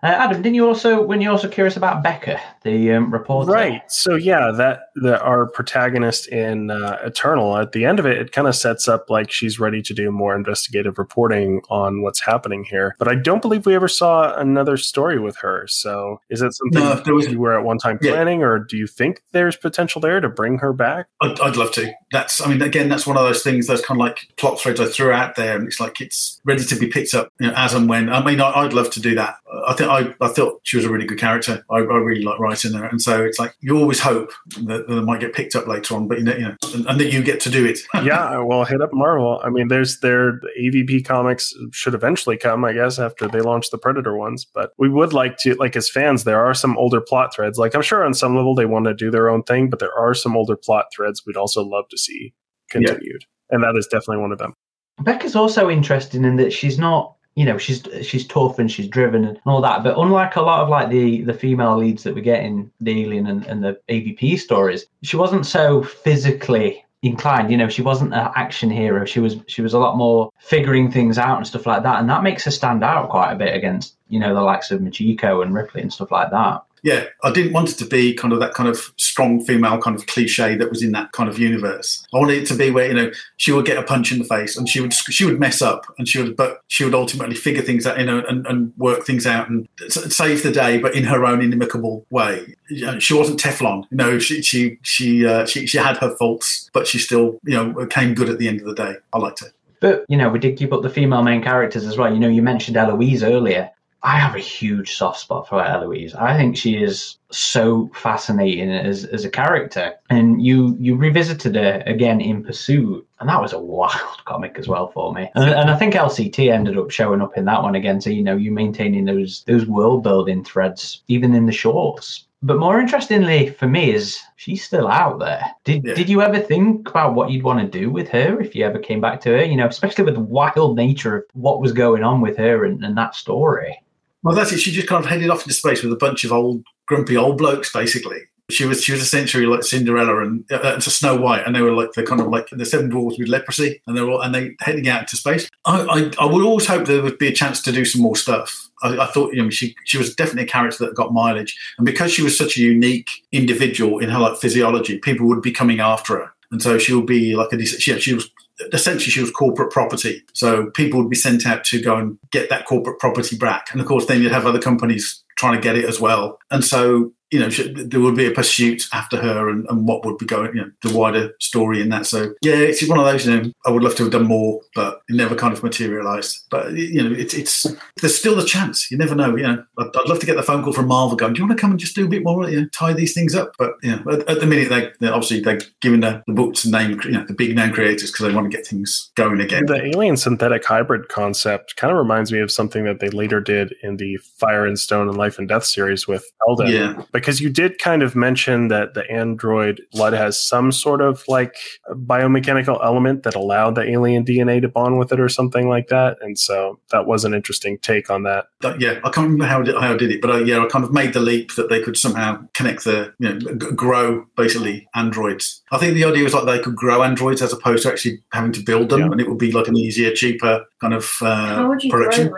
Uh, Adam, didn't you also, when you also curious about Becca, the um, reporter? Right. So yeah, that the our protagonist in uh, Eternal at the end of it, it kind of sets up like she's ready to do more investigative reporting on what's happening here. But I don't believe we ever saw another story with her. So is that something No, was- you were at one time Yeah. planning, or do you think there's potential there to bring her back? I'd, I'd love to. That's, I mean, again, that's one of those things, those kind of like plot threads I threw out there, and it's like it's ready to be picked up you know, as and when. I mean, I, I'd love to do that. I think I, I thought she was a really good character. I, I really like writing her, and so it's like you always hope that, that it might get picked up later on, but you know, you know and, and that you get to do it. yeah, well, hit up Marvel. I mean, there's their AVP comics should eventually come, I guess, after they launch the Predator ones. But we would like to, like as fans, there are some older plot threads. Like I'm sure on some level they want to do their own thing, but there are some older plot threads we'd also love to see continued, and that is definitely one of them. Becca's also interesting in that she's not, you know, she's she's tough and she's driven and all that. But unlike a lot of like the the female leads that we get in the Alien and, and the AVP stories, she wasn't so physically inclined. You know, she wasn't an action hero. She was she was a lot more figuring things out and stuff like that. And that makes her stand out quite a bit against you know the likes of Machiko and Ripley and stuff like that. Yeah, I didn't want it to be kind of that kind of strong female kind of cliche that was in that kind of universe. I wanted it to be where you know she would get a punch in the face and she would she would mess up and she would but she would ultimately figure things out you know and, and work things out and save the day but in her own inimicable way. She wasn't Teflon, you know. She she she uh, she she had her faults, but she still you know came good at the end of the day. I liked it. But you know, we did keep up the female main characters as well. You know, you mentioned Eloise earlier. I have a huge soft spot for Eloise. I think she is so fascinating as, as a character. And you you revisited her again in Pursuit, and that was a wild comic as well for me. And, and I think LCT ended up showing up in that one again. So you know, you maintaining those those world building threads even in the shorts. But more interestingly for me is she's still out there. Did Yeah. did you ever think about what you'd want to do with her if you ever came back to her? You know, especially with the wild nature of what was going on with her and, and that story. Well, that's it. She just kind of headed off into space with a bunch of old, grumpy old blokes, basically. She was she was essentially like Cinderella and uh, to Snow White, and they were like the kind of like the seven dwarfs with leprosy, and they were all, and they heading out into space. I, I I would always hope there would be a chance to do some more stuff. I, I thought you know she she was definitely a character that got mileage, and because she was such a unique individual in her like physiology, people would be coming after her, and so she would be like a. She, she was essentially she was corporate property, so people would be sent out to go and get that corporate property back, and of course then you'd have other companies trying to get it as well, and so you know, there would be a pursuit after her and, and what would be going, you know, the wider story in that. So, yeah, it's one of those, you know, I would love to have done more, but it never kind of materialized. But, you know, it's, it's there's still the chance. You never know. You know, I'd, I'd, love to get the phone call from Marvel going, do you want to come and just do a bit more, you know, tie these things up? But, you know, at, at the minute, they, they're obviously they're giving the, the books name, you know, the big name creators because they want to get things going again. The alien synthetic hybrid concept kind of reminds me of something that they later did in the Fire and Stone and Life and Death series with Elden. Yeah. Because you did kind kind of mention that the android blood has some sort of like biomechanical element that allowed the alien DNA to bond with it or something like that. And so that was an interesting take on that. that yeah, I can't remember how I did, how I did it, but I, yeah, I kind of made the leap that they could somehow connect the, you know, g- grow basically androids. I think the idea was like they could grow androids as opposed to actually having to build them, yeah. and it would be like an easier, cheaper kind of uh, production.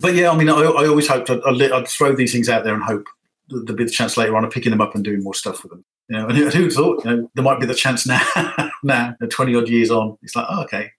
But yeah, I mean, I, I always hoped I'd, I'd, throw these things out there and hope be the chance later on of picking them up and doing more stuff with them. You know, and who, who thought you know there might be the chance now? now, twenty odd years on, it's like, oh, okay,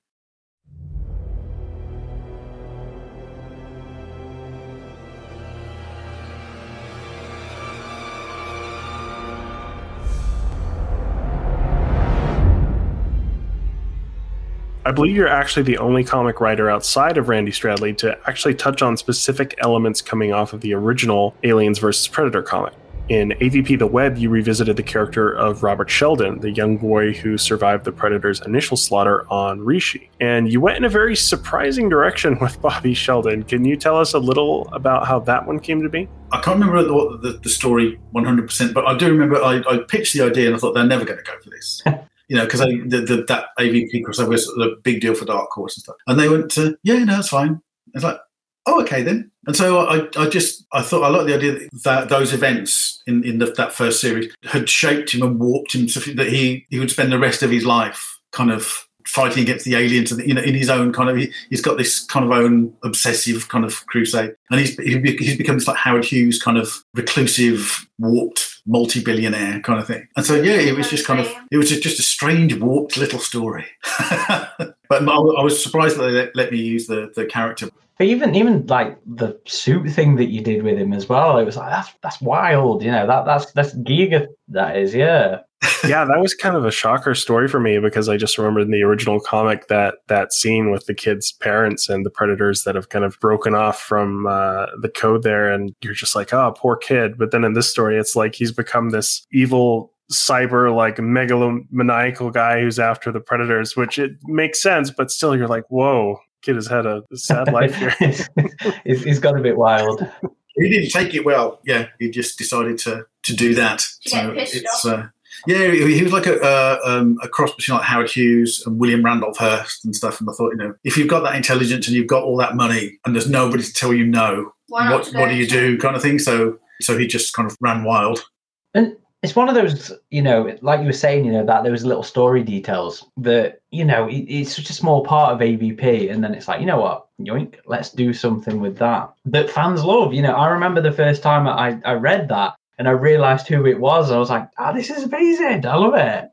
I believe you're actually the only comic writer outside of Randy Stradley to actually touch on specific elements coming off of the original Aliens vs. Predator comic. In AVP The Web, you revisited the character of Robert Sheldon, the young boy who survived the Predator's initial slaughter on Ryushi. And you went in a very surprising direction with Bobby Sheldon. Can you tell us a little about how that one came to be? I can't remember the, the, the story 100%, but I do remember I, I pitched the idea and I thought they're never going to go for this. you know, because the, the, that AVP crossover was a big deal for Dark Horse and stuff. And they went to, yeah, no, that's fine. It's like, oh, okay then. And so I, I just, I thought I like the idea that those events in, in the, that first series had shaped him and warped him so that he, he would spend the rest of his life kind of fighting against the aliens and you know in his own kind of he, has got this kind of own obsessive kind of crusade and he's he's become this like Howard Hughes kind of reclusive warped multi-billionaire kind of thing. And so, yeah, it was just kind of, it was just a strange, warped little story. but I, was surprised that they let, me use the, the character. But even even like the suit thing that you did with him as well, it was like that's that's wild, you know. That that's that's Giga. That is, yeah yeah, that was kind of a shocker story for me because I just remembered in the original comic that that scene with the kids' parents and the predators that have kind of broken off from uh, the code there, and you're just like, oh, poor kid. But then in this story, it's like he's become this evil cyber like megalomaniacal guy who's after the predators, which it makes sense, but still you're like, whoa, kid has had a, sad life here. he's got a bit wild. He didn't take it well. Yeah, he just decided to to do that. So it's uh, yeah, he was like a, uh, um, a cross between like Howard Hughes and William Randolph Hearst and stuff. And I thought, you know, if you've got that intelligence and you've got all that money and there's nobody to tell you no, what what do you do, kind of thing. So so he just kind of ran wild. And it's one of those, you know, like you were saying, you know, that there was little story details that, you know, it, it's such a small part of AVP. And then it's like, you know what, yoink, let's do something with that. That fans love. You know, I remember the first time I, I read that and I realised who it was. I was like, "Ah, oh, this is amazing! I love it."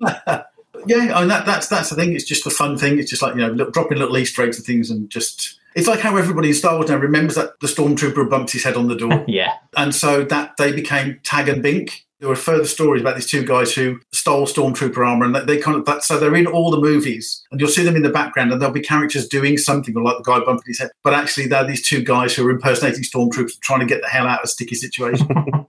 yeah, mean, that, that's that's the thing. It's just a fun thing. It's just like you know, look, dropping little Easter eggs and things, and just it's like how everybody in Star Wars now remembers that the stormtrooper bumped his head on the door. yeah, and so that they became Tag and Bink there were further stories about these two guys who stole stormtrooper armor, and they kind of that. So they're in all the movies, and you'll see them in the background, and there'll be characters doing something, or like the guy bumping his head. But actually, they're these two guys who are impersonating stormtroopers, trying to get the hell out of a sticky situation.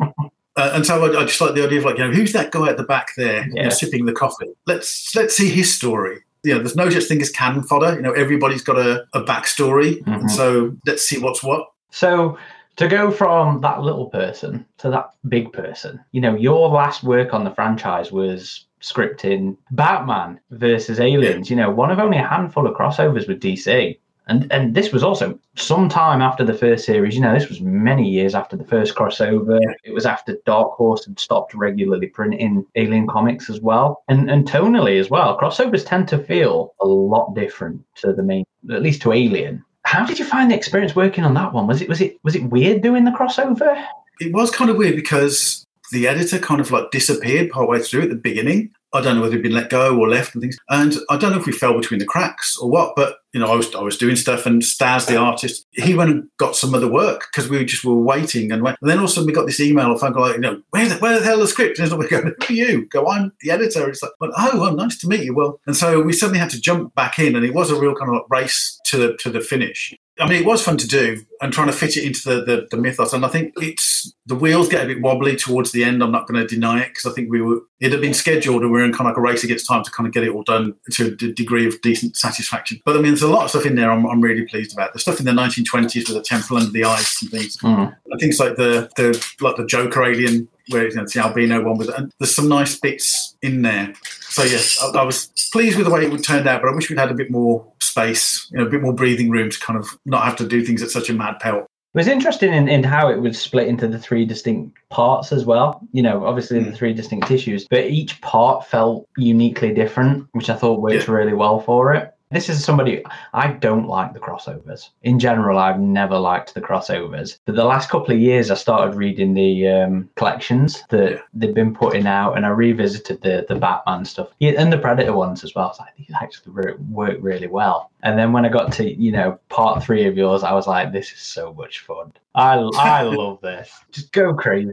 uh, and so I, I, just like the idea of like, you know, who's that guy at the back there, yeah. you know, sipping the coffee? Let's let's see his story. You know, there's no such thing as cannon fodder. You know, everybody's got a, a backstory, mm-hmm. and so let's see what's what. So to go from that little person to that big person, you know, your last work on the franchise was scripting Batman versus Aliens, you know, one of only a handful of crossovers with DC. And and this was also some time after the first series. You know, this was many years after the first crossover. It was after Dark Horse had stopped regularly printing Alien comics as well, and and tonally as well. Crossovers tend to feel a lot different to the main, at least to Alien. How did you find the experience working on that one? Was it was it was it weird doing the crossover? It was kind of weird because the editor kind of like disappeared partway through at the beginning. I don't know whether he'd been let go or left and things. And I don't know if we fell between the cracks or what, but you know, I was I was doing stuff and Staz, the artist, he went and got some other work because we just were waiting and, went, and then all of a sudden we got this email of like, you know, where the, where the hell the script? And we go, who are you? Go, I'm the editor. It's like, well, oh, well, nice to meet you. Well, and so we suddenly had to jump back in, and it was a real kind of like race to the to the finish. I mean, it was fun to do and trying to fit it into the, the, the mythos. And I think it's the wheels get a bit wobbly towards the end. I'm not going to deny it because I think we were it had been scheduled and we are in kind of like a race against time to kind of get it all done to a degree of decent satisfaction. But I mean, there's a lot of stuff in there I'm, I'm really pleased about. The stuff in the 1920s with the temple under the ice and things. Mm. Things like the the like the Joker alien where it's the albino one with and there's some nice bits in there. So yes, I, I, was pleased with the way it would turned out, but I wish we'd had a bit more space, you know, a bit more breathing room to kind of not have to do things at such a mad pelt. It was interesting in, in how it was split into the three distinct parts as well. You know, obviously the hmm. three distinct issues, but each part felt uniquely different, which I thought worked Yeah. really well for it. This is somebody I don't like the crossovers. In general, I've never liked the crossovers. But the last couple of years, I started reading the um, collections that they've been putting out, and I revisited the the Batman stuff yeah, and the Predator ones as well. I was like, these actually re- work really well. And then when I got to you know part three of yours, I was like, this is so much fun. I I love this. Just go crazy.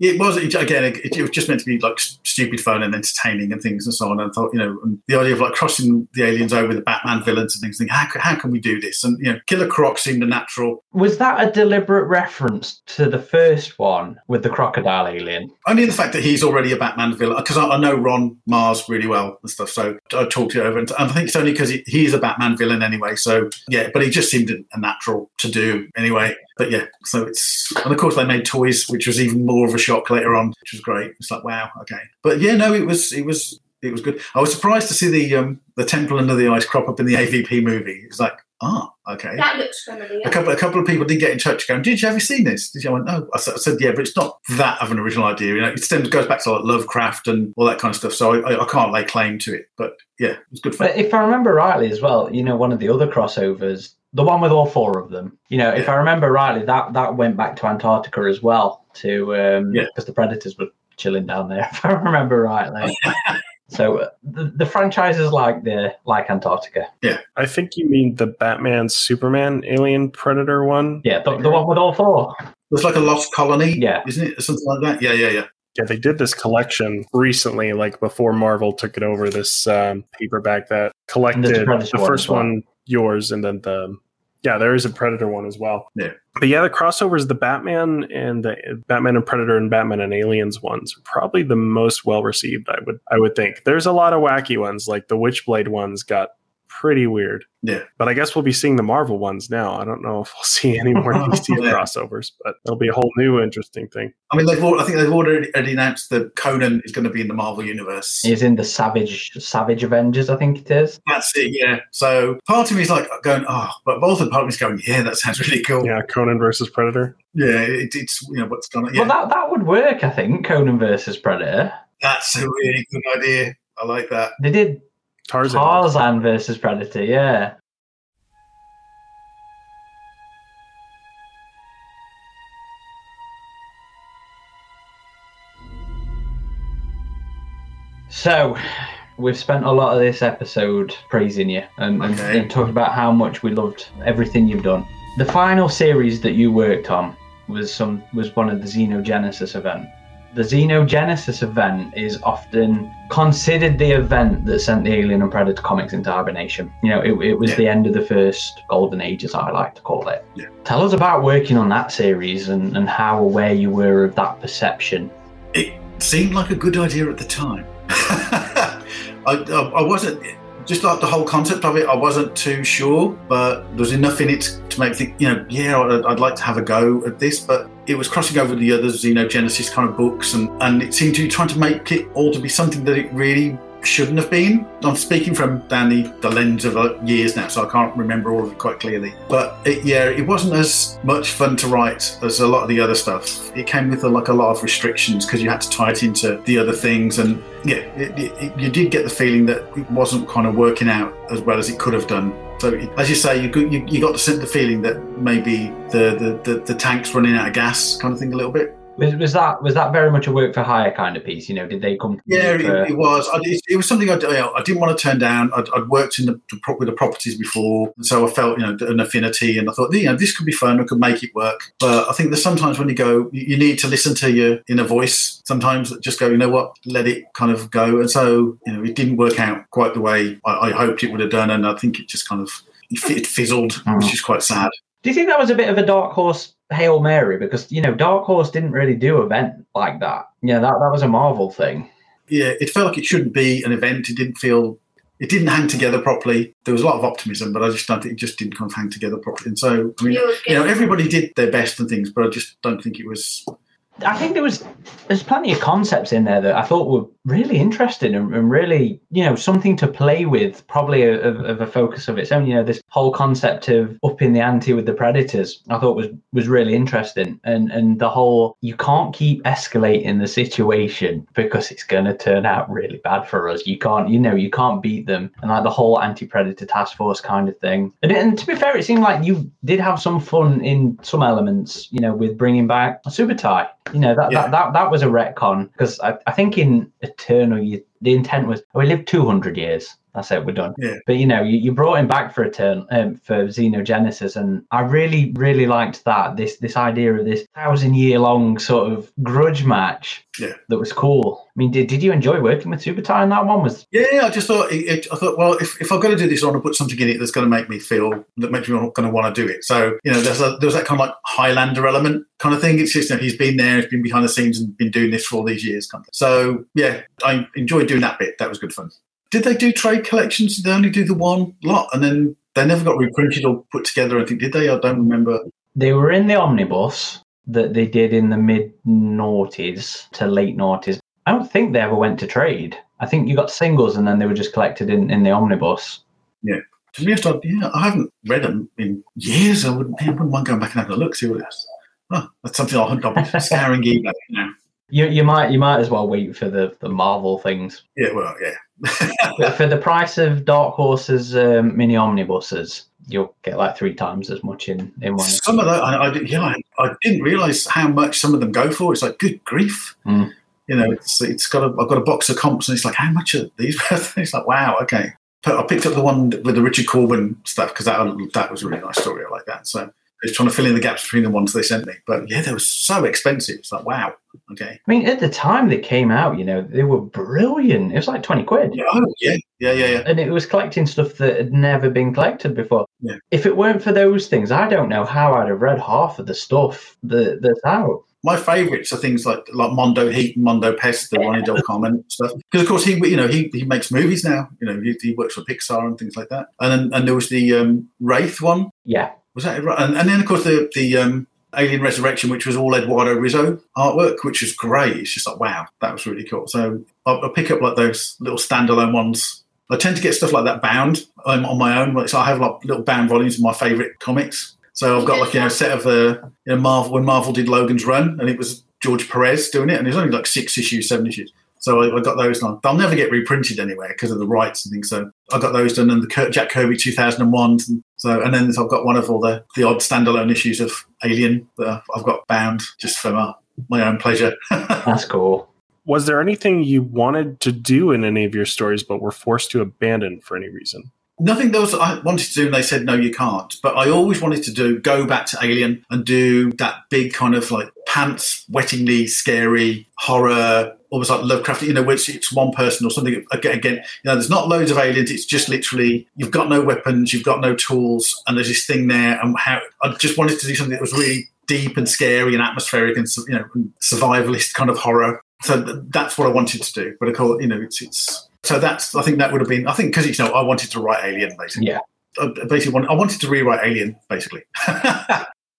It was again. It, it was just meant to be like stupid fun and entertaining and things and so on. And I thought, you know, and the idea of like crossing the aliens over with the Batman villains and things. Think, how, how can we do this? And you know, Killer Croc seemed a natural. Was that a deliberate reference to the first one with the crocodile alien? Only the fact that he's already a Batman villain because I, I know Ron Marz really well and stuff. So I talked it over, and I think it's only because he, he's a Batman villain anyway. So yeah, but he just seemed a, a natural to do anyway. But yeah, so it's and of course they made toys, which was even more of a shock later on, which was great. It's like wow, okay. But yeah, no, it was it was it was good. I was surprised to see the um the Temple Under the Ice crop up in the AVP movie. It's like ah okay. That looks familiar. A couple, a couple of people did get in touch going, Did you ever seen this? Did you? I went, No. I said, I said, Yeah, but it's not that of an original idea. You know, it stems, goes back to like Lovecraft and all that kind of stuff. So I, I, I can't lay claim to it. But yeah, it was good fun. But if I remember rightly as well, you know, one of the other crossovers, the one with all four of them, you know, if I remember rightly, that that went back to Antarctica as well, to um Yeah. because the predators were chilling down there, if I remember rightly. so uh, the, the franchises like the like Antarctica. Yeah, I think you mean the Batman Superman Alien Predator one. Yeah, the, the one with all four. There's like a lost colony, Yeah. isn't it? Something like that. Yeah, yeah, yeah. Yeah, they did this collection recently, like before Marvel took it over. This um, paperback that collected And the first a Predator one first as well. one, yours, and then the yeah, there is a Predator one as well. Yeah. but yeah, the crossovers, the Batman and the Batman and Predator and Batman and Aliens ones are probably the most well received. I would I would think. There's a lot of wacky ones, like the Witchblade ones got pretty weird. Yeah. But I guess we'll be seeing the Marvel ones now. I don't know if we'll see any more DC Yeah. crossovers, but it'll be a whole new interesting thing. I mean, they've al- I think they've already, already announced that Conan is going to be in the Marvel universe. He's in the Savage Savage Avengers, I think it is. That's it, yeah. So part of me is like going, oh, but both of part of me is going, yeah, that sounds really cool. Yeah, Conan versus Predator. Yeah, it, it's you know what's going on. Yeah, Well, that that would work, I think. Conan versus Predator. that's a really good idea. I like that. They did Tarzan. Tarzan versus Predator. Yeah. So, we've spent a lot of this episode praising you and, and- Okay. and talking about how much we loved everything you've done. The final series that you worked on was some was one of the Xenogenesis event. The Xenogenesis event is often considered the event that sent the Alien and Predator comics into hibernation. You know, it, it was Yeah. the end of the first golden age, as I like to call it. Yeah. Tell us about working on that series and, and how aware you were of that perception. It seemed like a good idea at the time. I, I, I wasn't just like the whole concept of it. I wasn't too sure, but there was enough in it to make me think. You know, yeah, I'd, I'd like to have a go at this, but it was crossing over the other Xenogenesis kind of books, and and it seemed to be trying to make it all to be something that it really shouldn't have been. I'm speaking from down the, lens of uh, years now, so I can't remember all of it quite clearly. But it, yeah, it wasn't as much fun to write as a lot of the other stuff. It came with a, like a lot of restrictions because you had to tie it into the other things, and yeah, it, it, you did get the feeling that it wasn't kind of working out as well as it could have done. So, as you say, you you, you got the, the feeling that maybe the, the, the, the tank's running out of gas, kind of thing, a little bit. Was, was that was that very much a work for hire kind of piece? You know, did they come? To yeah, you for- it, it was. I, it, it was something I, I didn't want to turn down. I'd, I'd worked in the, with the properties before, and so I felt you know an affinity, and I thought you know this could be fun. I could make it work. But I think there's sometimes when you go, you need to listen to your inner voice. Sometimes just go, you know what, let it kind of go. And so you know, it didn't work out quite the way I, I hoped it would have done, and I think it just kind of it fizzled, hmm. which is quite sad. Do you think that was a bit of a dark horse hail mary? Because you know, Dark Horse didn't really do event like that. Yeah, that that was a Marvel thing. yeah, it felt like it shouldn't be an event. It didn't feel, it didn't hang together properly. There was a lot of optimism, but I just don't think it just didn't kind of hang together properly. And so, I mean, You know, everybody did their best and things, but I just don't think it was. I think there was there's plenty of concepts in there that I thought were really interesting and, and really you know something to play with, probably of, of a focus of its own. You know, this whole concept of upping the ante with the predators, I thought was was really interesting, and and the whole you can't keep escalating the situation because it's going to turn out really bad for us. You can't, you know, you can't beat them, and like the whole anti-predator task force kind of thing. And, and to be fair, it seemed like you did have some fun in some elements, you know, with bringing back Subutai. You know, that Yeah. that, that that was a retcon because I, I think in Eternal, you, the intent was oh, we lived two hundred years. That's it, we're done. Yeah. But you know, you, you brought him back for Eternal, um, for Xenogenesis, and I really, really liked that. This this idea of this thousand year long sort of grudge match. Yeah. That was cool. I mean, did, did you enjoy working with Subutai on that one? Was Yeah, I just thought, it, it, I thought, well, if, if I'm going to do this, I want to put something in it that's going to make me feel that makes me going to want to do it. So, you know, there's a, there's that kind of like Highlander element kind of thing. It's just, you know, he's been there, he's been behind the scenes and been doing this for all these years. Kind of. So, yeah, I enjoyed doing that bit. That was good fun. Did they do trade collections? Did they only do the one lot and then they never got reprinted or put together? I think did they? I don't remember. they were in the omnibus that they did in the mid noughties to late noughties. I don't think they ever went to trade. I think you got singles and then they were just collected in, in the omnibus. Yeah. To be honest, I, yeah, I haven't read them in years. I wouldn't, I wouldn't mind going back and having a look, see what it is. Oh, that's something I'll, I'll be scouring eBay now. You you might you might as well wait for the, the Marvel things. Yeah, well, yeah. For the price of Dark Horse's um, mini omnibuses, you'll get like three times as much in, in one. Some of that, I, I, did- yeah, I, I didn't realize how much some of them go for. It's like, good grief. Mm. You know, it's, it's got a, I've got a box of comps and it's like, how much are these worth? It's like, wow, okay. But I picked up the one with the Richard Corbin stuff because that, that was a really nice story. I like that. So was trying to fill in the gaps between the ones they sent me. But yeah, they were so expensive. It's like, wow, okay. I mean, at the time they came out, you know, they were brilliant. It was like 20 quid. Yeah, oh, yeah, yeah, yeah, yeah. and it was collecting stuff that had never been collected before. Yeah. If it weren't for those things, I don't know how I'd have read half of the stuff that, that's out. my favourites are things like like Mondo Heat and Mondo Pest, the Ronnie Del Carmen stuff. Because of course he you know he, he makes movies now. You know he, he works for Pixar and things like that. And then, and there was the um, Wraith one. Yeah, Was that right? And, and then of course the the um, Alien Resurrection, which was all Eduardo Rizzo artwork, which was great. It's just like wow, that was really cool. So I'll, I'll pick up like those little standalone ones. I tend to get stuff like that bound um, on my own. So I have like little bound volumes of my favourite comics. So I've got like you know a set of uh, you know Marvel when Marvel did Logan's Run, and it was George Perez doing it, and it was only like six issues, seven issues. So I, I got those. done. they'll never get reprinted anywhere because of the rights and things. So I got those done, and the Kurt, Jack Kirby 2001. And so and then I've got one of all the the odd standalone issues of Alien that I've got bound just for my, my own pleasure. that's cool. Was there anything you wanted to do in any of your stories but were forced to abandon for any reason? Nothing else I wanted to do, and they said no, you can't. But I always wanted to do go back to Alien and do that big kind of like pants wettingly scary horror, almost like Lovecraft. You know, which it's one person or something. Again, you know, there's not loads of aliens. It's just literally you've got no weapons, you've got no tools, and there's this thing there. And how I just wanted to do something that was really deep and scary and atmospheric and you know survivalist kind of horror. So that's what I wanted to do. But of course, you know, it's it's so that's I think that would have been I think because you know I wanted to write Alien basically. Yeah. I basically want, I wanted to rewrite Alien basically.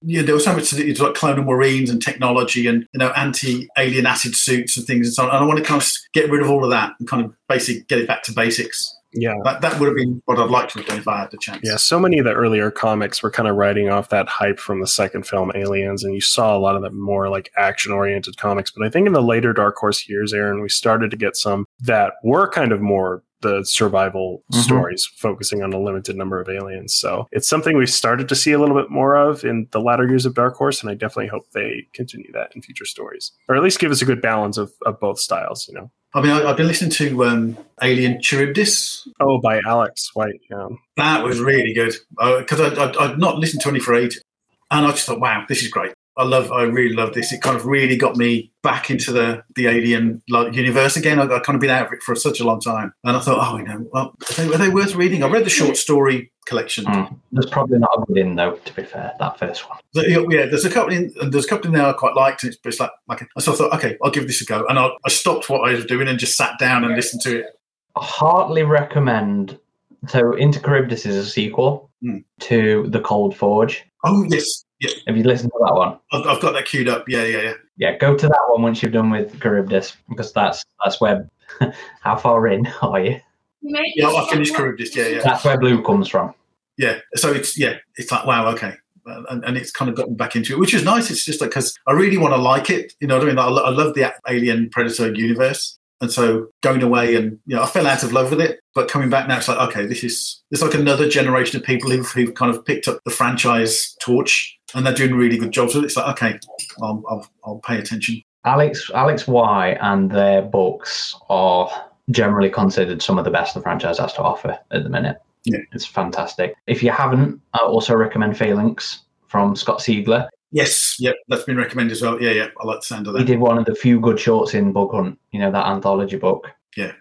yeah, there was so much to do, it's like clonal marines and technology and you know anti-alien acid suits and things and so on. And I want to kind of get rid of all of that and kind of basically get it back to basics. Yeah. That, that would have been what I'd like to have done if I had the chance. Yeah, so many of the earlier comics were kind of riding off that hype from the second film, Aliens, and you saw a lot of the more like action oriented comics. But I think in the later Dark Horse years, Aaron, we started to get some that were kind of more the survival Mhm. stories focusing on a limited number of aliens. So it's something we've started to see a little bit more of in the latter years of Dark Horse, and I definitely hope they continue that in future stories. Or at least give us a good balance of, of both styles, you know. I mean, I, I've been listening to um, Alien Charybdis. Oh, by Alex White, yeah. That was really good because I I'd, I'd not listened to any for ages, and I just thought, wow, this is great. I love, I really love this. It kind of really got me back into the the Alien like, universe again. I, I've kind of been out of it for such a long time, and I thought, oh, you know, well, are they, are they worth reading? I read the short story collection. Hmm. There's probably not a good in though. To be fair, that first one. The- yeah, there's a couple in, and there's a couple in there I quite liked, and it's, but it's like. So I thought, okay, I'll give this a go, and I, I stopped what I was doing and just sat down and listened to it. I heartily recommend. So, Into Charybdis is a sequel Hmm. to The Cold Forge. Oh yes, yeah, Have you listened to that one? I've, I've got that queued up. Yeah, yeah, yeah. Yeah, go to that one once you've done with Charybdis because that's that's where. how far in are you? You Yeah, this I finished one. Charybdis. Yeah, yeah. That's where Blue comes from. yeah so it's yeah it's like wow okay and, and it's kind of gotten back into it which is nice it's just like because i really want to like it you know what i mean I, lo- I love the alien predator universe and so going away and you know i fell out of love with it but coming back now it's like okay this is it's like another generation of people who've, who've kind of picked up the franchise torch and they're doing really good jobs it it's like okay i'll, I'll, I'll pay attention Alex Alex Y and their books are generally considered some of the best the franchise has to offer at the minute. Yeah. It's fantastic. If you haven't, I also recommend Phalanx from Scott Sigler. yes yeah that's been recommended as well yeah yeah i like the sound of that. He did one of the few good shorts in Bug Hunt, you know, that anthology book. Yeah.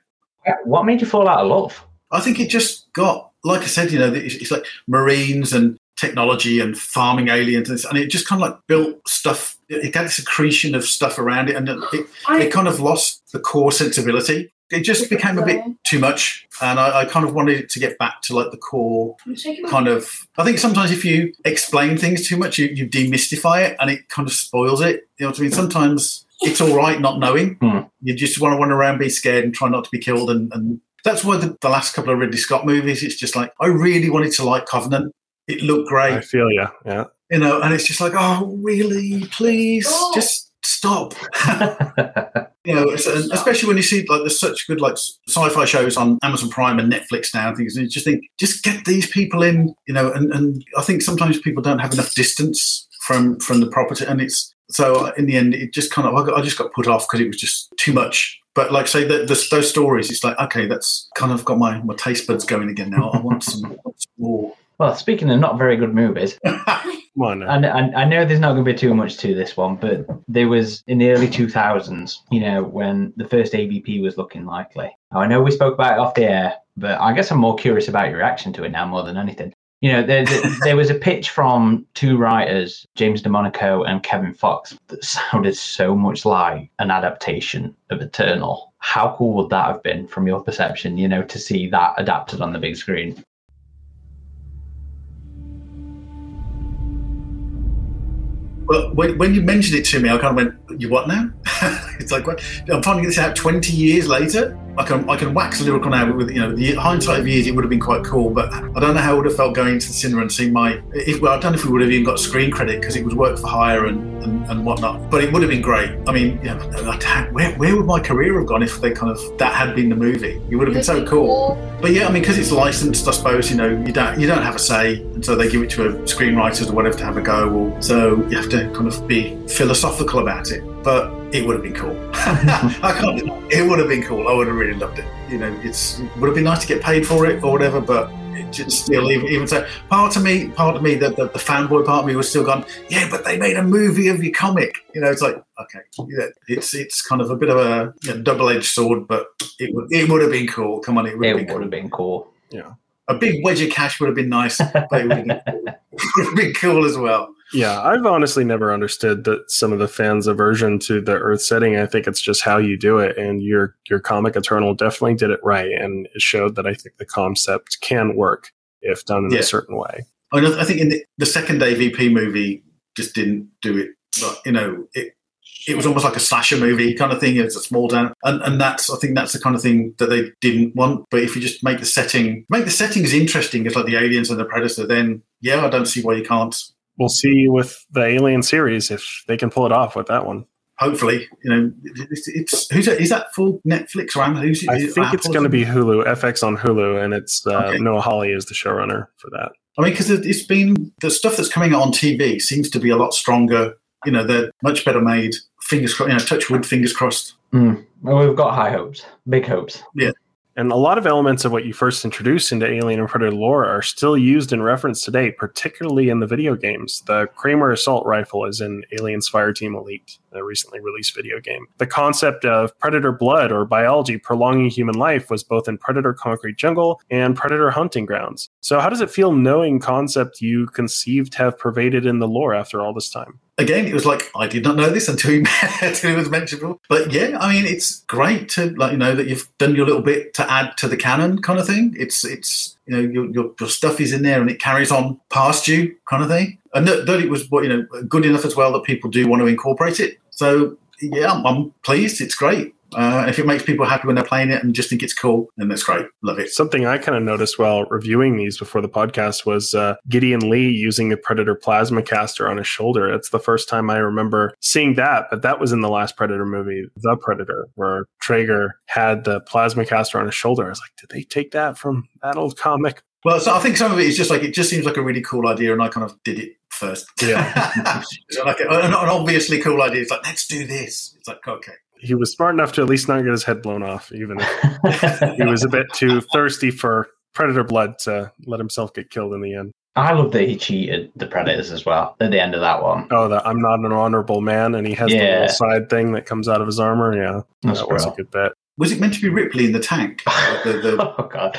Uh, what made you fall out of love? I think it just got, like I said, you know, it's, it's like Marines and technology and farming aliens, and, it just kind of like built stuff. It it got this accretion of stuff around it, and it, it, I, it kind of lost the core sensibility. It just became a bit too much, and I, I kind of wanted it to get back to like the core I'm taking my- kind of. I think sometimes if you explain things too much, you, you demystify it, and it kind of spoils it. You know what I mean? Sometimes it's all right not knowing. Hmm. You just want to run around, be scared, and try not to be killed. And, and that's why the, the last couple of Ridley Scott movies, it's just like I really wanted to like Covenant. It looked great, I feel you. Yeah. you know, and it's just like, oh, really? Please, Oh. just stop. You know, it's- especially when you see like there's such good like sci-fi shows on Amazon Prime and Netflix now and things, and you just think, just get these people in, you know. And, and I think sometimes people don't have enough distance from from the property, and it's so uh, in the end, it just kind of I, got, I just got put off because it was just too much. But like say that the, those stories, it's like okay, that's kind of got my my taste buds going again now. I want some, some more. Well, speaking of not very good movies, Come on. now. And, and I know there's not going to be too much to this one, but there was in the early 2000s, you know, when the first AVP was looking likely. Now, I know we spoke about it off the air, but I guess I'm more curious about your reaction to it now more than anything. You know, there, there, there was a pitch from two writers, James DeMonaco and Kevin Fox, that sounded so much like an adaptation of Eternal. How cool would that have been from your perception, you know, to see that adapted on the big screen? But when, when you mentioned it to me, I kind of went, "You what now?" it's like what? I'm finding this out 20 years later. I can I can wax lyrical now, but with you know the hindsight of years, it would have been quite cool. But I don't know how it would have felt going to the cinema and seeing my. If, well, I don't know if we would have even got screen credit because it was work for hire and, and, and whatnot. But it would have been great. I mean, you know, where where would my career have gone if they kind of that had been the movie? It would have been so cool. But yeah, I mean, because it's licensed, I suppose you know you don't you don't have a say, and so they give it to a screenwriters or whatever to have a go. Or so you have to kind of be philosophical about it. But it would have been cool. I can't. it. It would have been cool. I would have really loved it. You know, it's it would have been nice to get paid for it or whatever. But it just still, even, even so, part of me, part of me, the, the, the fanboy part of me was still gone. Yeah, but they made a movie of your comic. You know, it's like okay, yeah, it's it's kind of a bit of a you know, double-edged sword, but it would it would have been cool. Come on, it would have It been would cool. have been cool. A big wedge of cash would have been nice, but it would have been, would have been cool as well. Yeah, I've honestly never understood that some of the fans' aversion to the Earth setting. I think it's just how you do it, and your your comic Eternal definitely did it right, and it showed that I think the concept can work if done in Yeah. a certain way. I, know, I think in the, the second AVP movie just didn't do it. But, you know, it it was almost like a slasher movie kind of thing. It's a small town, and and that's I think that's the kind of thing that they didn't want. But if you just make the setting make the setting as interesting as like the aliens and the predator, then yeah, I don't see why you can't. We'll see with the Alien series if they can pull it off with that one. Hopefully, you know, it's, it's who's that, is that full Netflix or Amazon? Who's, I think it's going to be Hulu, FX on Hulu, and it's uh, Okay. Noah Hawley is the showrunner for that. I mean, because it's been the stuff that's coming out on TV seems to be a lot stronger. You know, they're much better made. Fingers crossed. You know, touch wood. Fingers crossed. Mm. Well, we've got high hopes, big hopes. And a lot of elements of what you first introduced into Alien and Predator lore are still used in reference today, particularly in the video games. The Kramer assault rifle is in Aliens Fireteam Elite, a recently released video game. The concept of predator blood or biology prolonging human life was both in Predator Concrete Jungle and Predator Hunting Grounds. So, how does it feel knowing concept you conceived have pervaded in the lore after all this time? Again, it was like I did not know this until he, until it was mentioned. But yeah, I mean, it's great to like you know that you've done your little bit to add to the canon, kind of thing. It's it's you know your your, your stuff is in there and it carries on past you, kind of thing. And that, that it was you know good enough as well that people do want to incorporate it. So yeah, I'm, I'm pleased. It's great. Uh, if it makes people happy when they're playing it and just think it's cool, then that's great. Love it. Something I kind of noticed while reviewing these before the podcast was uh, Gideon Lee using the Predator plasma caster on his shoulder. It's the first time I remember seeing that, but that was in the last Predator movie, The Predator, where Traeger had the plasma caster on his shoulder. I was like, did they take that from that old comic? Well, so I think some of it is just like it just seems like a really cool idea, and I kind of did it first. Yeah. so like an obviously cool idea. It's like let's do this. It's like okay. He was smart enough to at least not get his head blown off, even if he was a bit too thirsty for Predator blood to let himself get killed in the end. I love that he cheated the Predators as well at the end of that one. Oh, that I'm not an honorable man, and he has the little side thing that comes out of his armor. Yeah, That's that was a good bet. Was it meant to be Ripley in the tank? the, the, Oh god.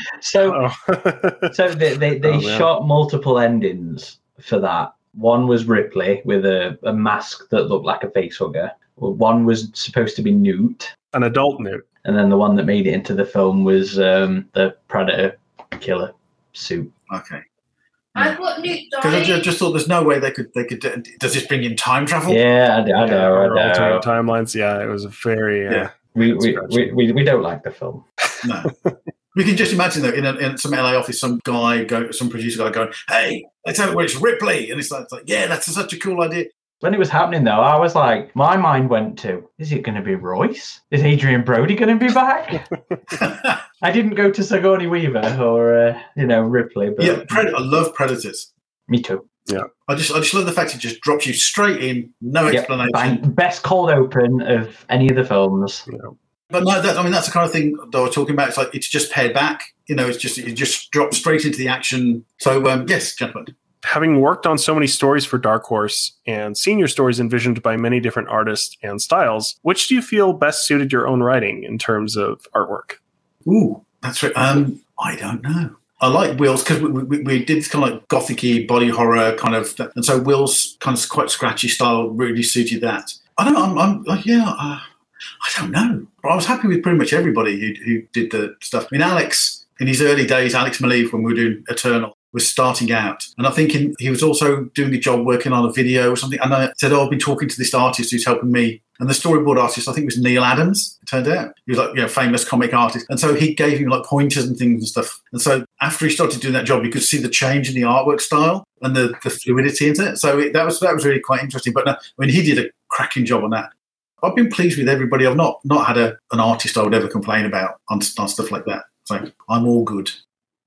so Oh, so they they, they Oh, man. shot multiple endings for that. One was Ripley with a, a mask that looked like a face hugger. One was supposed to be Newt, an adult newt. and then the one that made it into the film was um, the Predator killer suit. okay. I thought Newt Because I just thought there's no way they could they could. Does this bring in time travel? Yeah, I, I know, or I know. alternate timelines. Yeah, it was a very. Uh, Yeah. We, we, we, we, we don't like the film. No. We can just imagine that in, a, in some LA office, some guy, go, some producer guy going, "Hey, let's have it where it's Ripley," and it's like, it's like, "Yeah, that's such a cool idea." When it was happening, though, I was like, my mind went to, is it going to be Royce? Is Adrien Brody going to be back? I didn't go to Sigourney Weaver or, uh, you know, Ripley, but yeah, Pred- I love Predators. me too. Yeah. I just, I just love the fact it just drops you straight in, no Yep, explanation. Bang. Best cold open of any of the films. But no, that, I mean, that's the kind of thing that we're talking about. It's like it's just pared back. You know, it's just it just drops straight into the action. So um, yes, gentlemen. Having worked on so many stories for Dark Horse and seen your stories envisioned by many different artists and styles, which do you feel best suited your own writing in terms of artwork? Ooh, that's right. Um, I don't know. I like Will's because we, we, we did this kind of like gothicy body horror kind of, and so Will's kind of quite scratchy style really suited that. I don't know. I'm, I'm like, yeah, uh, I don't know. But I was happy with pretty much everybody who, who did the stuff. I mean, Alex in his early days, Alex Maleev when we were doing Eternal was starting out, and I think in, he was also doing a job working on a video or something. And I said, "Oh, I've been talking to this artist who's helping me." And the storyboard artist, I think, was Neal Adams. It turned out he was like, you know, famous comic artist, and so he gave him like pointers and things and stuff. And so after he started doing that job, you could see the change in the artwork style and the, the fluidity into it. So it, that was that was really quite interesting. But no, I mean, he did a cracking job on that. I've been pleased with everybody. I've not not had a, an artist I would ever complain about on, on stuff like that. So I'm all good.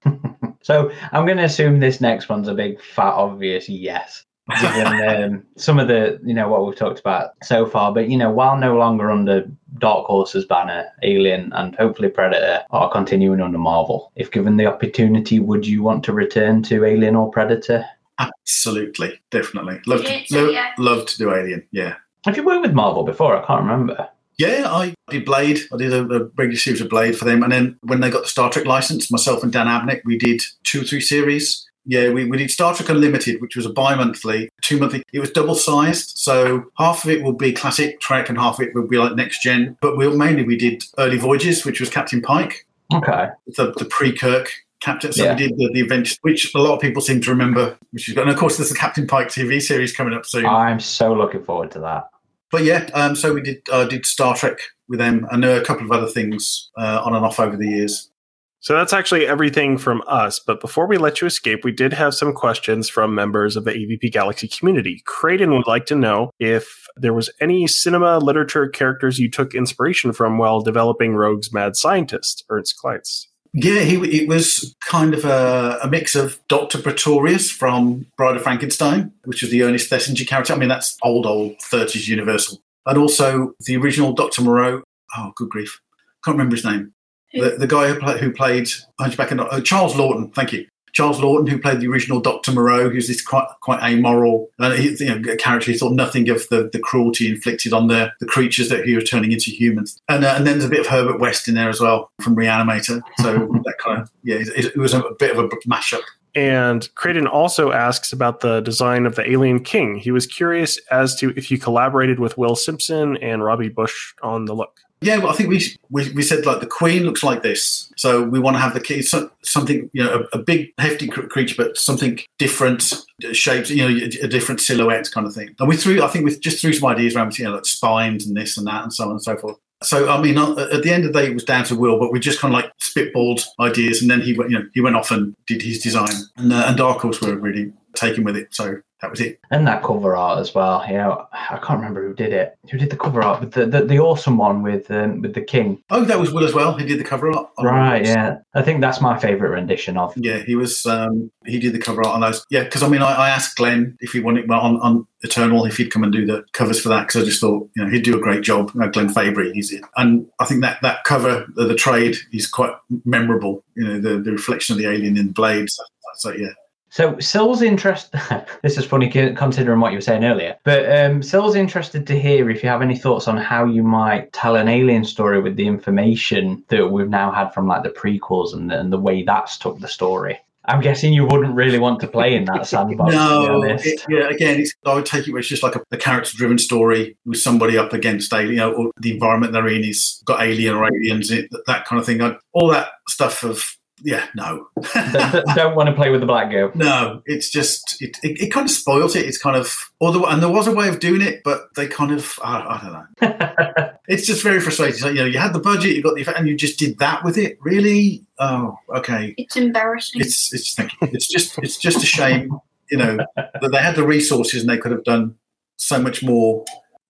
So I'm going to assume this next one's a big, fat, obvious yes. Given um, some of the, you know, what we've talked about so far, but you know, while no longer under Dark Horse's banner, Alien and hopefully Predator are continuing under Marvel. If given the opportunity, would you want to return to Alien or Predator? Absolutely, definitely. Love Yeah, to, so lo- yeah. love to do Alien. Yeah. Have you worked with Marvel before? I can't remember. Yeah, I did Blade. I did a, a regular series of Blade for them. And then when they got the Star Trek license, myself and Dan Abnett, we did two or three series. Yeah, we, we did Star Trek Unlimited, which was a bi monthly, two monthly. It was double sized. So half of it will be classic Trek and half of it will be like next gen. But we mainly we did Early Voyages, which was Captain Pike, Okay. the, the pre Kirk Captain. So Yeah. we did the, the adventure, which a lot of people seem to remember. Which is good. And of course, there's the Captain Pike TV series coming up soon. I'm so looking forward to that. But yeah, um, so we did uh, did Star Trek with them, and a couple of other things uh, on and off over the years. So that's actually everything from us. But before we let you escape, we did have some questions from members of the AVP Galaxy community. Creighton would like to know if there was any cinema, literature, characters you took inspiration from while developing Rogue's Mad Scientist, Ernst Kleitz. Yeah, he it was kind of a, a mix of Doctor Pretorius from Bride of Frankenstein, which was the Ernest Thesiger character. I mean, that's old, old 30s Universal, and also the original Doctor Moreau. Oh, good grief, can't remember his name. The, the guy who, play, who played Hunchback and uh, Charles Laughton. Thank you. Charles Laughton, who played the original Doctor Moreau, who's this quite quite amoral uh, you know, character. He thought nothing of the, the cruelty inflicted on the, the creatures that he was turning into humans. And uh, and then there's a bit of Herbert West in there as well from Reanimator. So that kind of yeah, it, it was a bit of a mashup. And Creighton also asks about the design of the Alien King. He was curious as to if you collaborated with Will Simpson and Robbie Bush on the look. Yeah, well, I think we, we we said like the queen looks like this, so we want to have the key so, something you know a, a big hefty cr- creature, but something different uh, shapes, you know, a, a different silhouette kind of thing. And we threw, I think, we just threw some ideas around, you know, like spines and this and that and so on and so forth. So I mean, uh, at the end of the day, it was down to Will, but we just kind of like spitballed ideas, and then he went, you know, he went off and did his design, and uh, and Horse were really taken with it. So that was it. And that cover art as well. You know, I can't remember who did it. Who did the cover art? The the, the awesome one with um, with the king. Oh, that was Will as well. He did the cover art. on Right. Yeah. I think that's my favorite rendition of. Yeah, he was. Um, he did the cover art on those. Yeah, because I mean, I, I asked Glenn if he wanted well, on, on Eternal if he'd come and do the covers for that because I just thought you know he'd do a great job. You know, Glenn Fabry, he's it, and I think that that cover, the, the trade, is quite memorable. You know, the, the reflection of the alien in blades. So yeah, So Sil's interest. this is funny considering what you were saying earlier. But um, Sil's interested to hear if you have any thoughts on how you might tell an alien story with the information that we've now had from like the prequels and the, and the way that's took the story. I'm guessing you wouldn't really want to play in that sandbox. to no, be it, yeah. Again, it's, I would take it where it's just like a, a character-driven story with somebody up against alien, you know, or the environment they're in is got alien or aliens, it, that, that kind of thing. I, all that stuff of yeah, no, Don't- don't- don't want to play with the black goo. no. It's just it, it, it kind of spoils it. It's kind of although and there was a way of doing it, but they kind of I, I don't know. It's just very frustrating. So, you know, you had the budget, you got the and you just did that with it. Really? Oh, okay. It's embarrassing. It's it's thank you. it's just it's just a shame, you know, that they had the resources and they could have done so much more.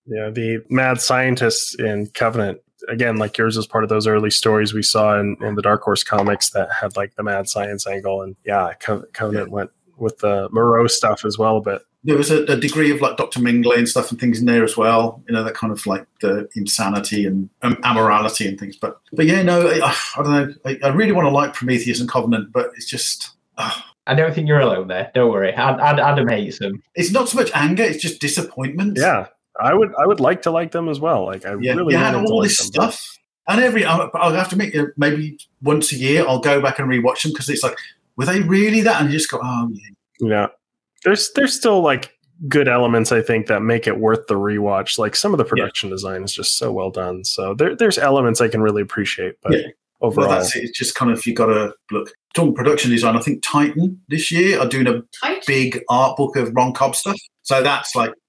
Yeah, the mad scientists in Covenant, again, like yours is part of those early stories we saw in, in the Dark Horse comics that had like the mad science angle. And yeah, Co- Covenant went with the Moreau stuff as well, but There was a, a degree of like Dr. Mengele and stuff and things in there as well. You know, that kind of like the insanity and um, amorality and things. But but yeah, no, I, I don't know. I, I really want to like Prometheus and Covenant, but it's just. ah, I don't think you're alone there. Don't worry. Ad, Ad, Adam hates them. it's not so much anger; it's just disappointment. yeah, I would I would like to like them as well. Like I yeah. really you had wanted to all like this them, but- stuff, and every I'll, I'll have to make uh, maybe once a year I'll go back and rewatch them because it's like, were they really that? And you just go, oh yeah, Yeah. There's there's still like good elements I think that make it worth the rewatch. Like some of the production design is just so well done. So there there's elements I can really appreciate, but Yeah. overall well that's it. It's just kind of you got to look. Talking production design, I think Titan this year are doing a Tight. big art book of Ron Cobb stuff. So that's like, yeah,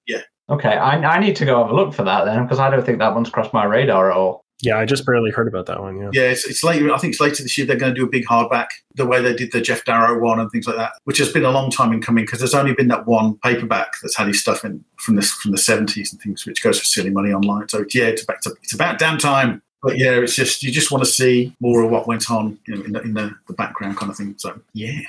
Okay, I, I need to go have a look for that then because I don't think that one's crossed my radar at all. Yeah, I just barely heard about that one, yeah. yeah. It's, it's later. I think it's later this year. They're going to do a big hardback, the way they did the Geof Darrow one and things like that, which has been a long time in coming because there's only been that one paperback that's had his stuff in from this from the 70s and things, which goes for silly money online. So yeah, it's about it's about damn time. But yeah, it's just you just want to see more of what went on you know, in, the, in the, the background kind of thing. So yeah.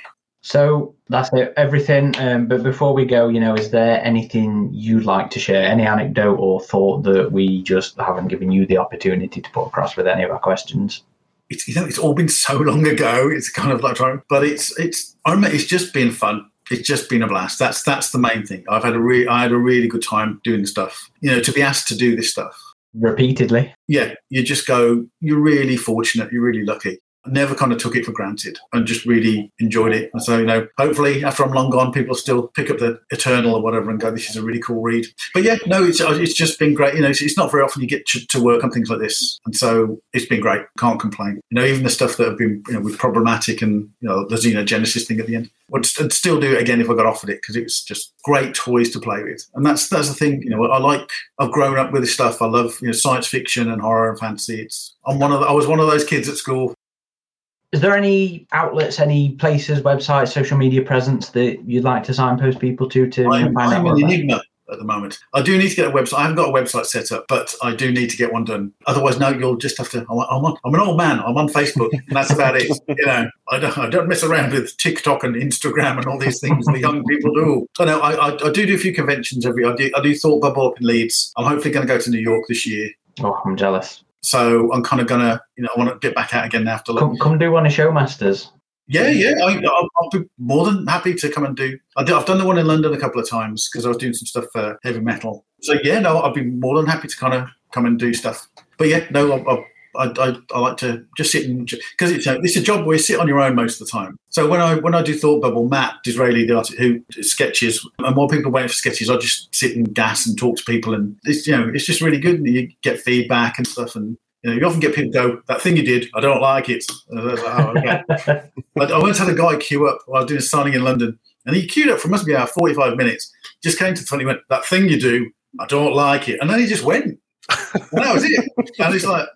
So that's it, everything. Um, but before we go, you know, is there anything you'd like to share? Any anecdote or thought that we just haven't given you the opportunity to put across with any of our questions? it's you know it's all been so long ago. It's kind of like trying, but it's it's I remember it's just been fun. It's just been a blast. That's that's the main thing. I've had a re- I had a really good time doing the stuff. You know, to be asked to do this stuff. Repeatedly. Yeah, you just go. You're really fortunate. You're really lucky. Never kind of took it for granted and just really enjoyed it. And so, you know, hopefully after I'm long gone, people still pick up the Eternal or whatever and go, this is a really cool read. But yeah, no, it's, uh, it's just been great. You know, it's, it's not very often you get to, to, work on things like this. And so it's been great. Can't complain. You know, even the stuff that have been, you know, with problematic and, you know, the Xenogenesis thing at the end, would st- still do it again if I got offered it because it was just great toys to play with. And that's, that's the thing, you know, I like, I've grown up with this stuff. I love, you know, science fiction and horror and fantasy. It's, I'm one of the, I was one of those kids at school is there any outlets, any places, websites, social media presence that you'd like to signpost people to to I'm, find I'm out? an enigma at the moment. I do need to get a website. I haven't got a website set up, but I do need to get one done. Otherwise, no, you'll just have to. I'm, on, I'm an old man. I'm on Facebook, and that's about it. You know, I don't, I don't mess around with TikTok and Instagram and all these things the young people do. So no, I, I, I do do a few conventions every. I do, I do Thought Bubble up in Leeds. I'm hopefully going to go to New York this year. Oh, I'm jealous. So I'm kind of gonna, you know, I want to get back out again after. Come, come do one of Showmasters. Yeah, yeah, I, will be more than happy to come and do. I have done the one in London a couple of times because I was doing some stuff for heavy metal. So yeah, no, I'd be more than happy to kind of come and do stuff. But yeah, no, I, I, I, I like to just sit and because it's a, it's a job where you sit on your own most of the time. So when I when I do Thought Bubble, Matt D'Israeli, the artist who sketches, and while people waiting for sketches, I just sit and gas and talk to people, and it's you know it's just really good. And you get feedback and stuff, and you know, you often get people go, that thing you did, I don't like it. Oh, okay. I once had a guy queue up while I was doing a signing in London, and he queued up for must be about 45 minutes, just came to the front, he went, that thing you do, I don't like it. And then he just went. and that was it. And he's like,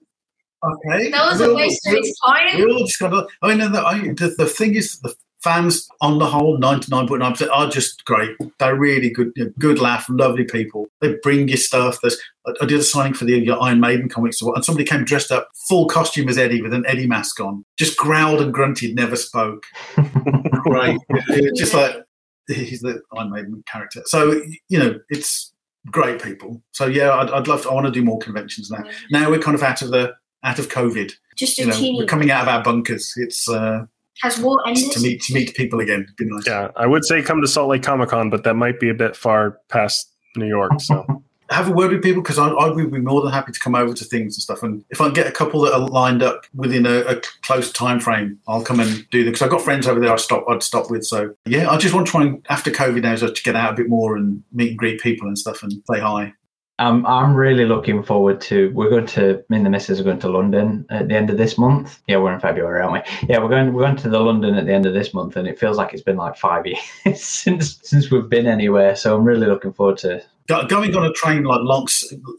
okay. That was a waste of his time. We all just kind of, I mean, the, the, the thing is, the fans on the whole 99.9% are just great. They're really good good laugh lovely people. They bring you stuff. There's i did a signing for the iron maiden comics and somebody came dressed up full costume as eddie with an eddie mask on. Just growled and grunted never spoke. Great just like he's the iron maiden character. So you know it's great people. So yeah i'd, I'd love to i want to do more conventions now. Now we're kind of out of the out of covid just you know, we're coming out of our bunkers it's uh has war ended? To meet to meet people again. Be nice. Yeah, I would say come to Salt Lake Comic Con, but that might be a bit far past New York. So have a word with people because I, I, would be more than happy to come over to things and stuff. And if I get a couple that are lined up within a, a close time frame, I'll come and do them because I've got friends over there. I stop. I'd stop with. So yeah, I just want to try and after COVID now to get out a bit more and meet and greet people and stuff and say hi. Um, I'm really looking forward to. We're going to. Me and the missus are going to London at the end of this month. Yeah, we're in February, aren't we? Yeah, we're going. We're going to the London at the end of this month, and it feels like it's been like five years since since we've been anywhere. So I'm really looking forward to going on a train like long,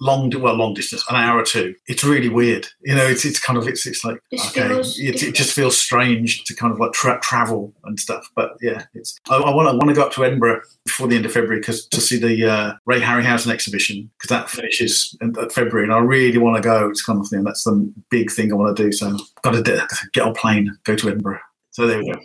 long, well, long distance, an hour or two. It's really weird. You know, it's it's kind of it's it's like okay, it, it, just feels strange to kind of like tra- travel and stuff. But yeah, it's I, want I want to go up to Edinburgh before the end of February because to see the uh, Ray Harryhausen exhibition because that finishes in February, and I really want to go. It's kind of thing. That's the big thing I want to do. So I've got to get on a plane, go to Edinburgh. So there we go.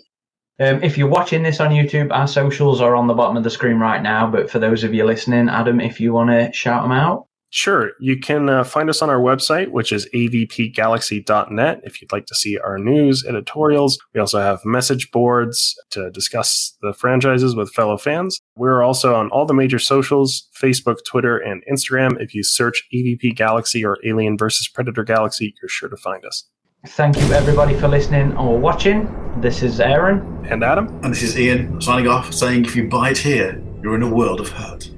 Um, if you're watching this on YouTube, our socials are on the bottom of the screen right now. But for those of you listening, Adam, if you want to shout them out. Sure. You can uh, find us on our website, which is avpgalaxy.net, if you'd like to see our news, editorials. We also have message boards to discuss the franchises with fellow fans. We're also on all the major socials Facebook, Twitter, and Instagram. If you search AVP Galaxy or Alien versus Predator Galaxy, you're sure to find us. Thank you, everybody, for listening or watching. This is Aaron. And Adam. And this is Ian signing off, saying if you buy it here, you're in a world of hurt.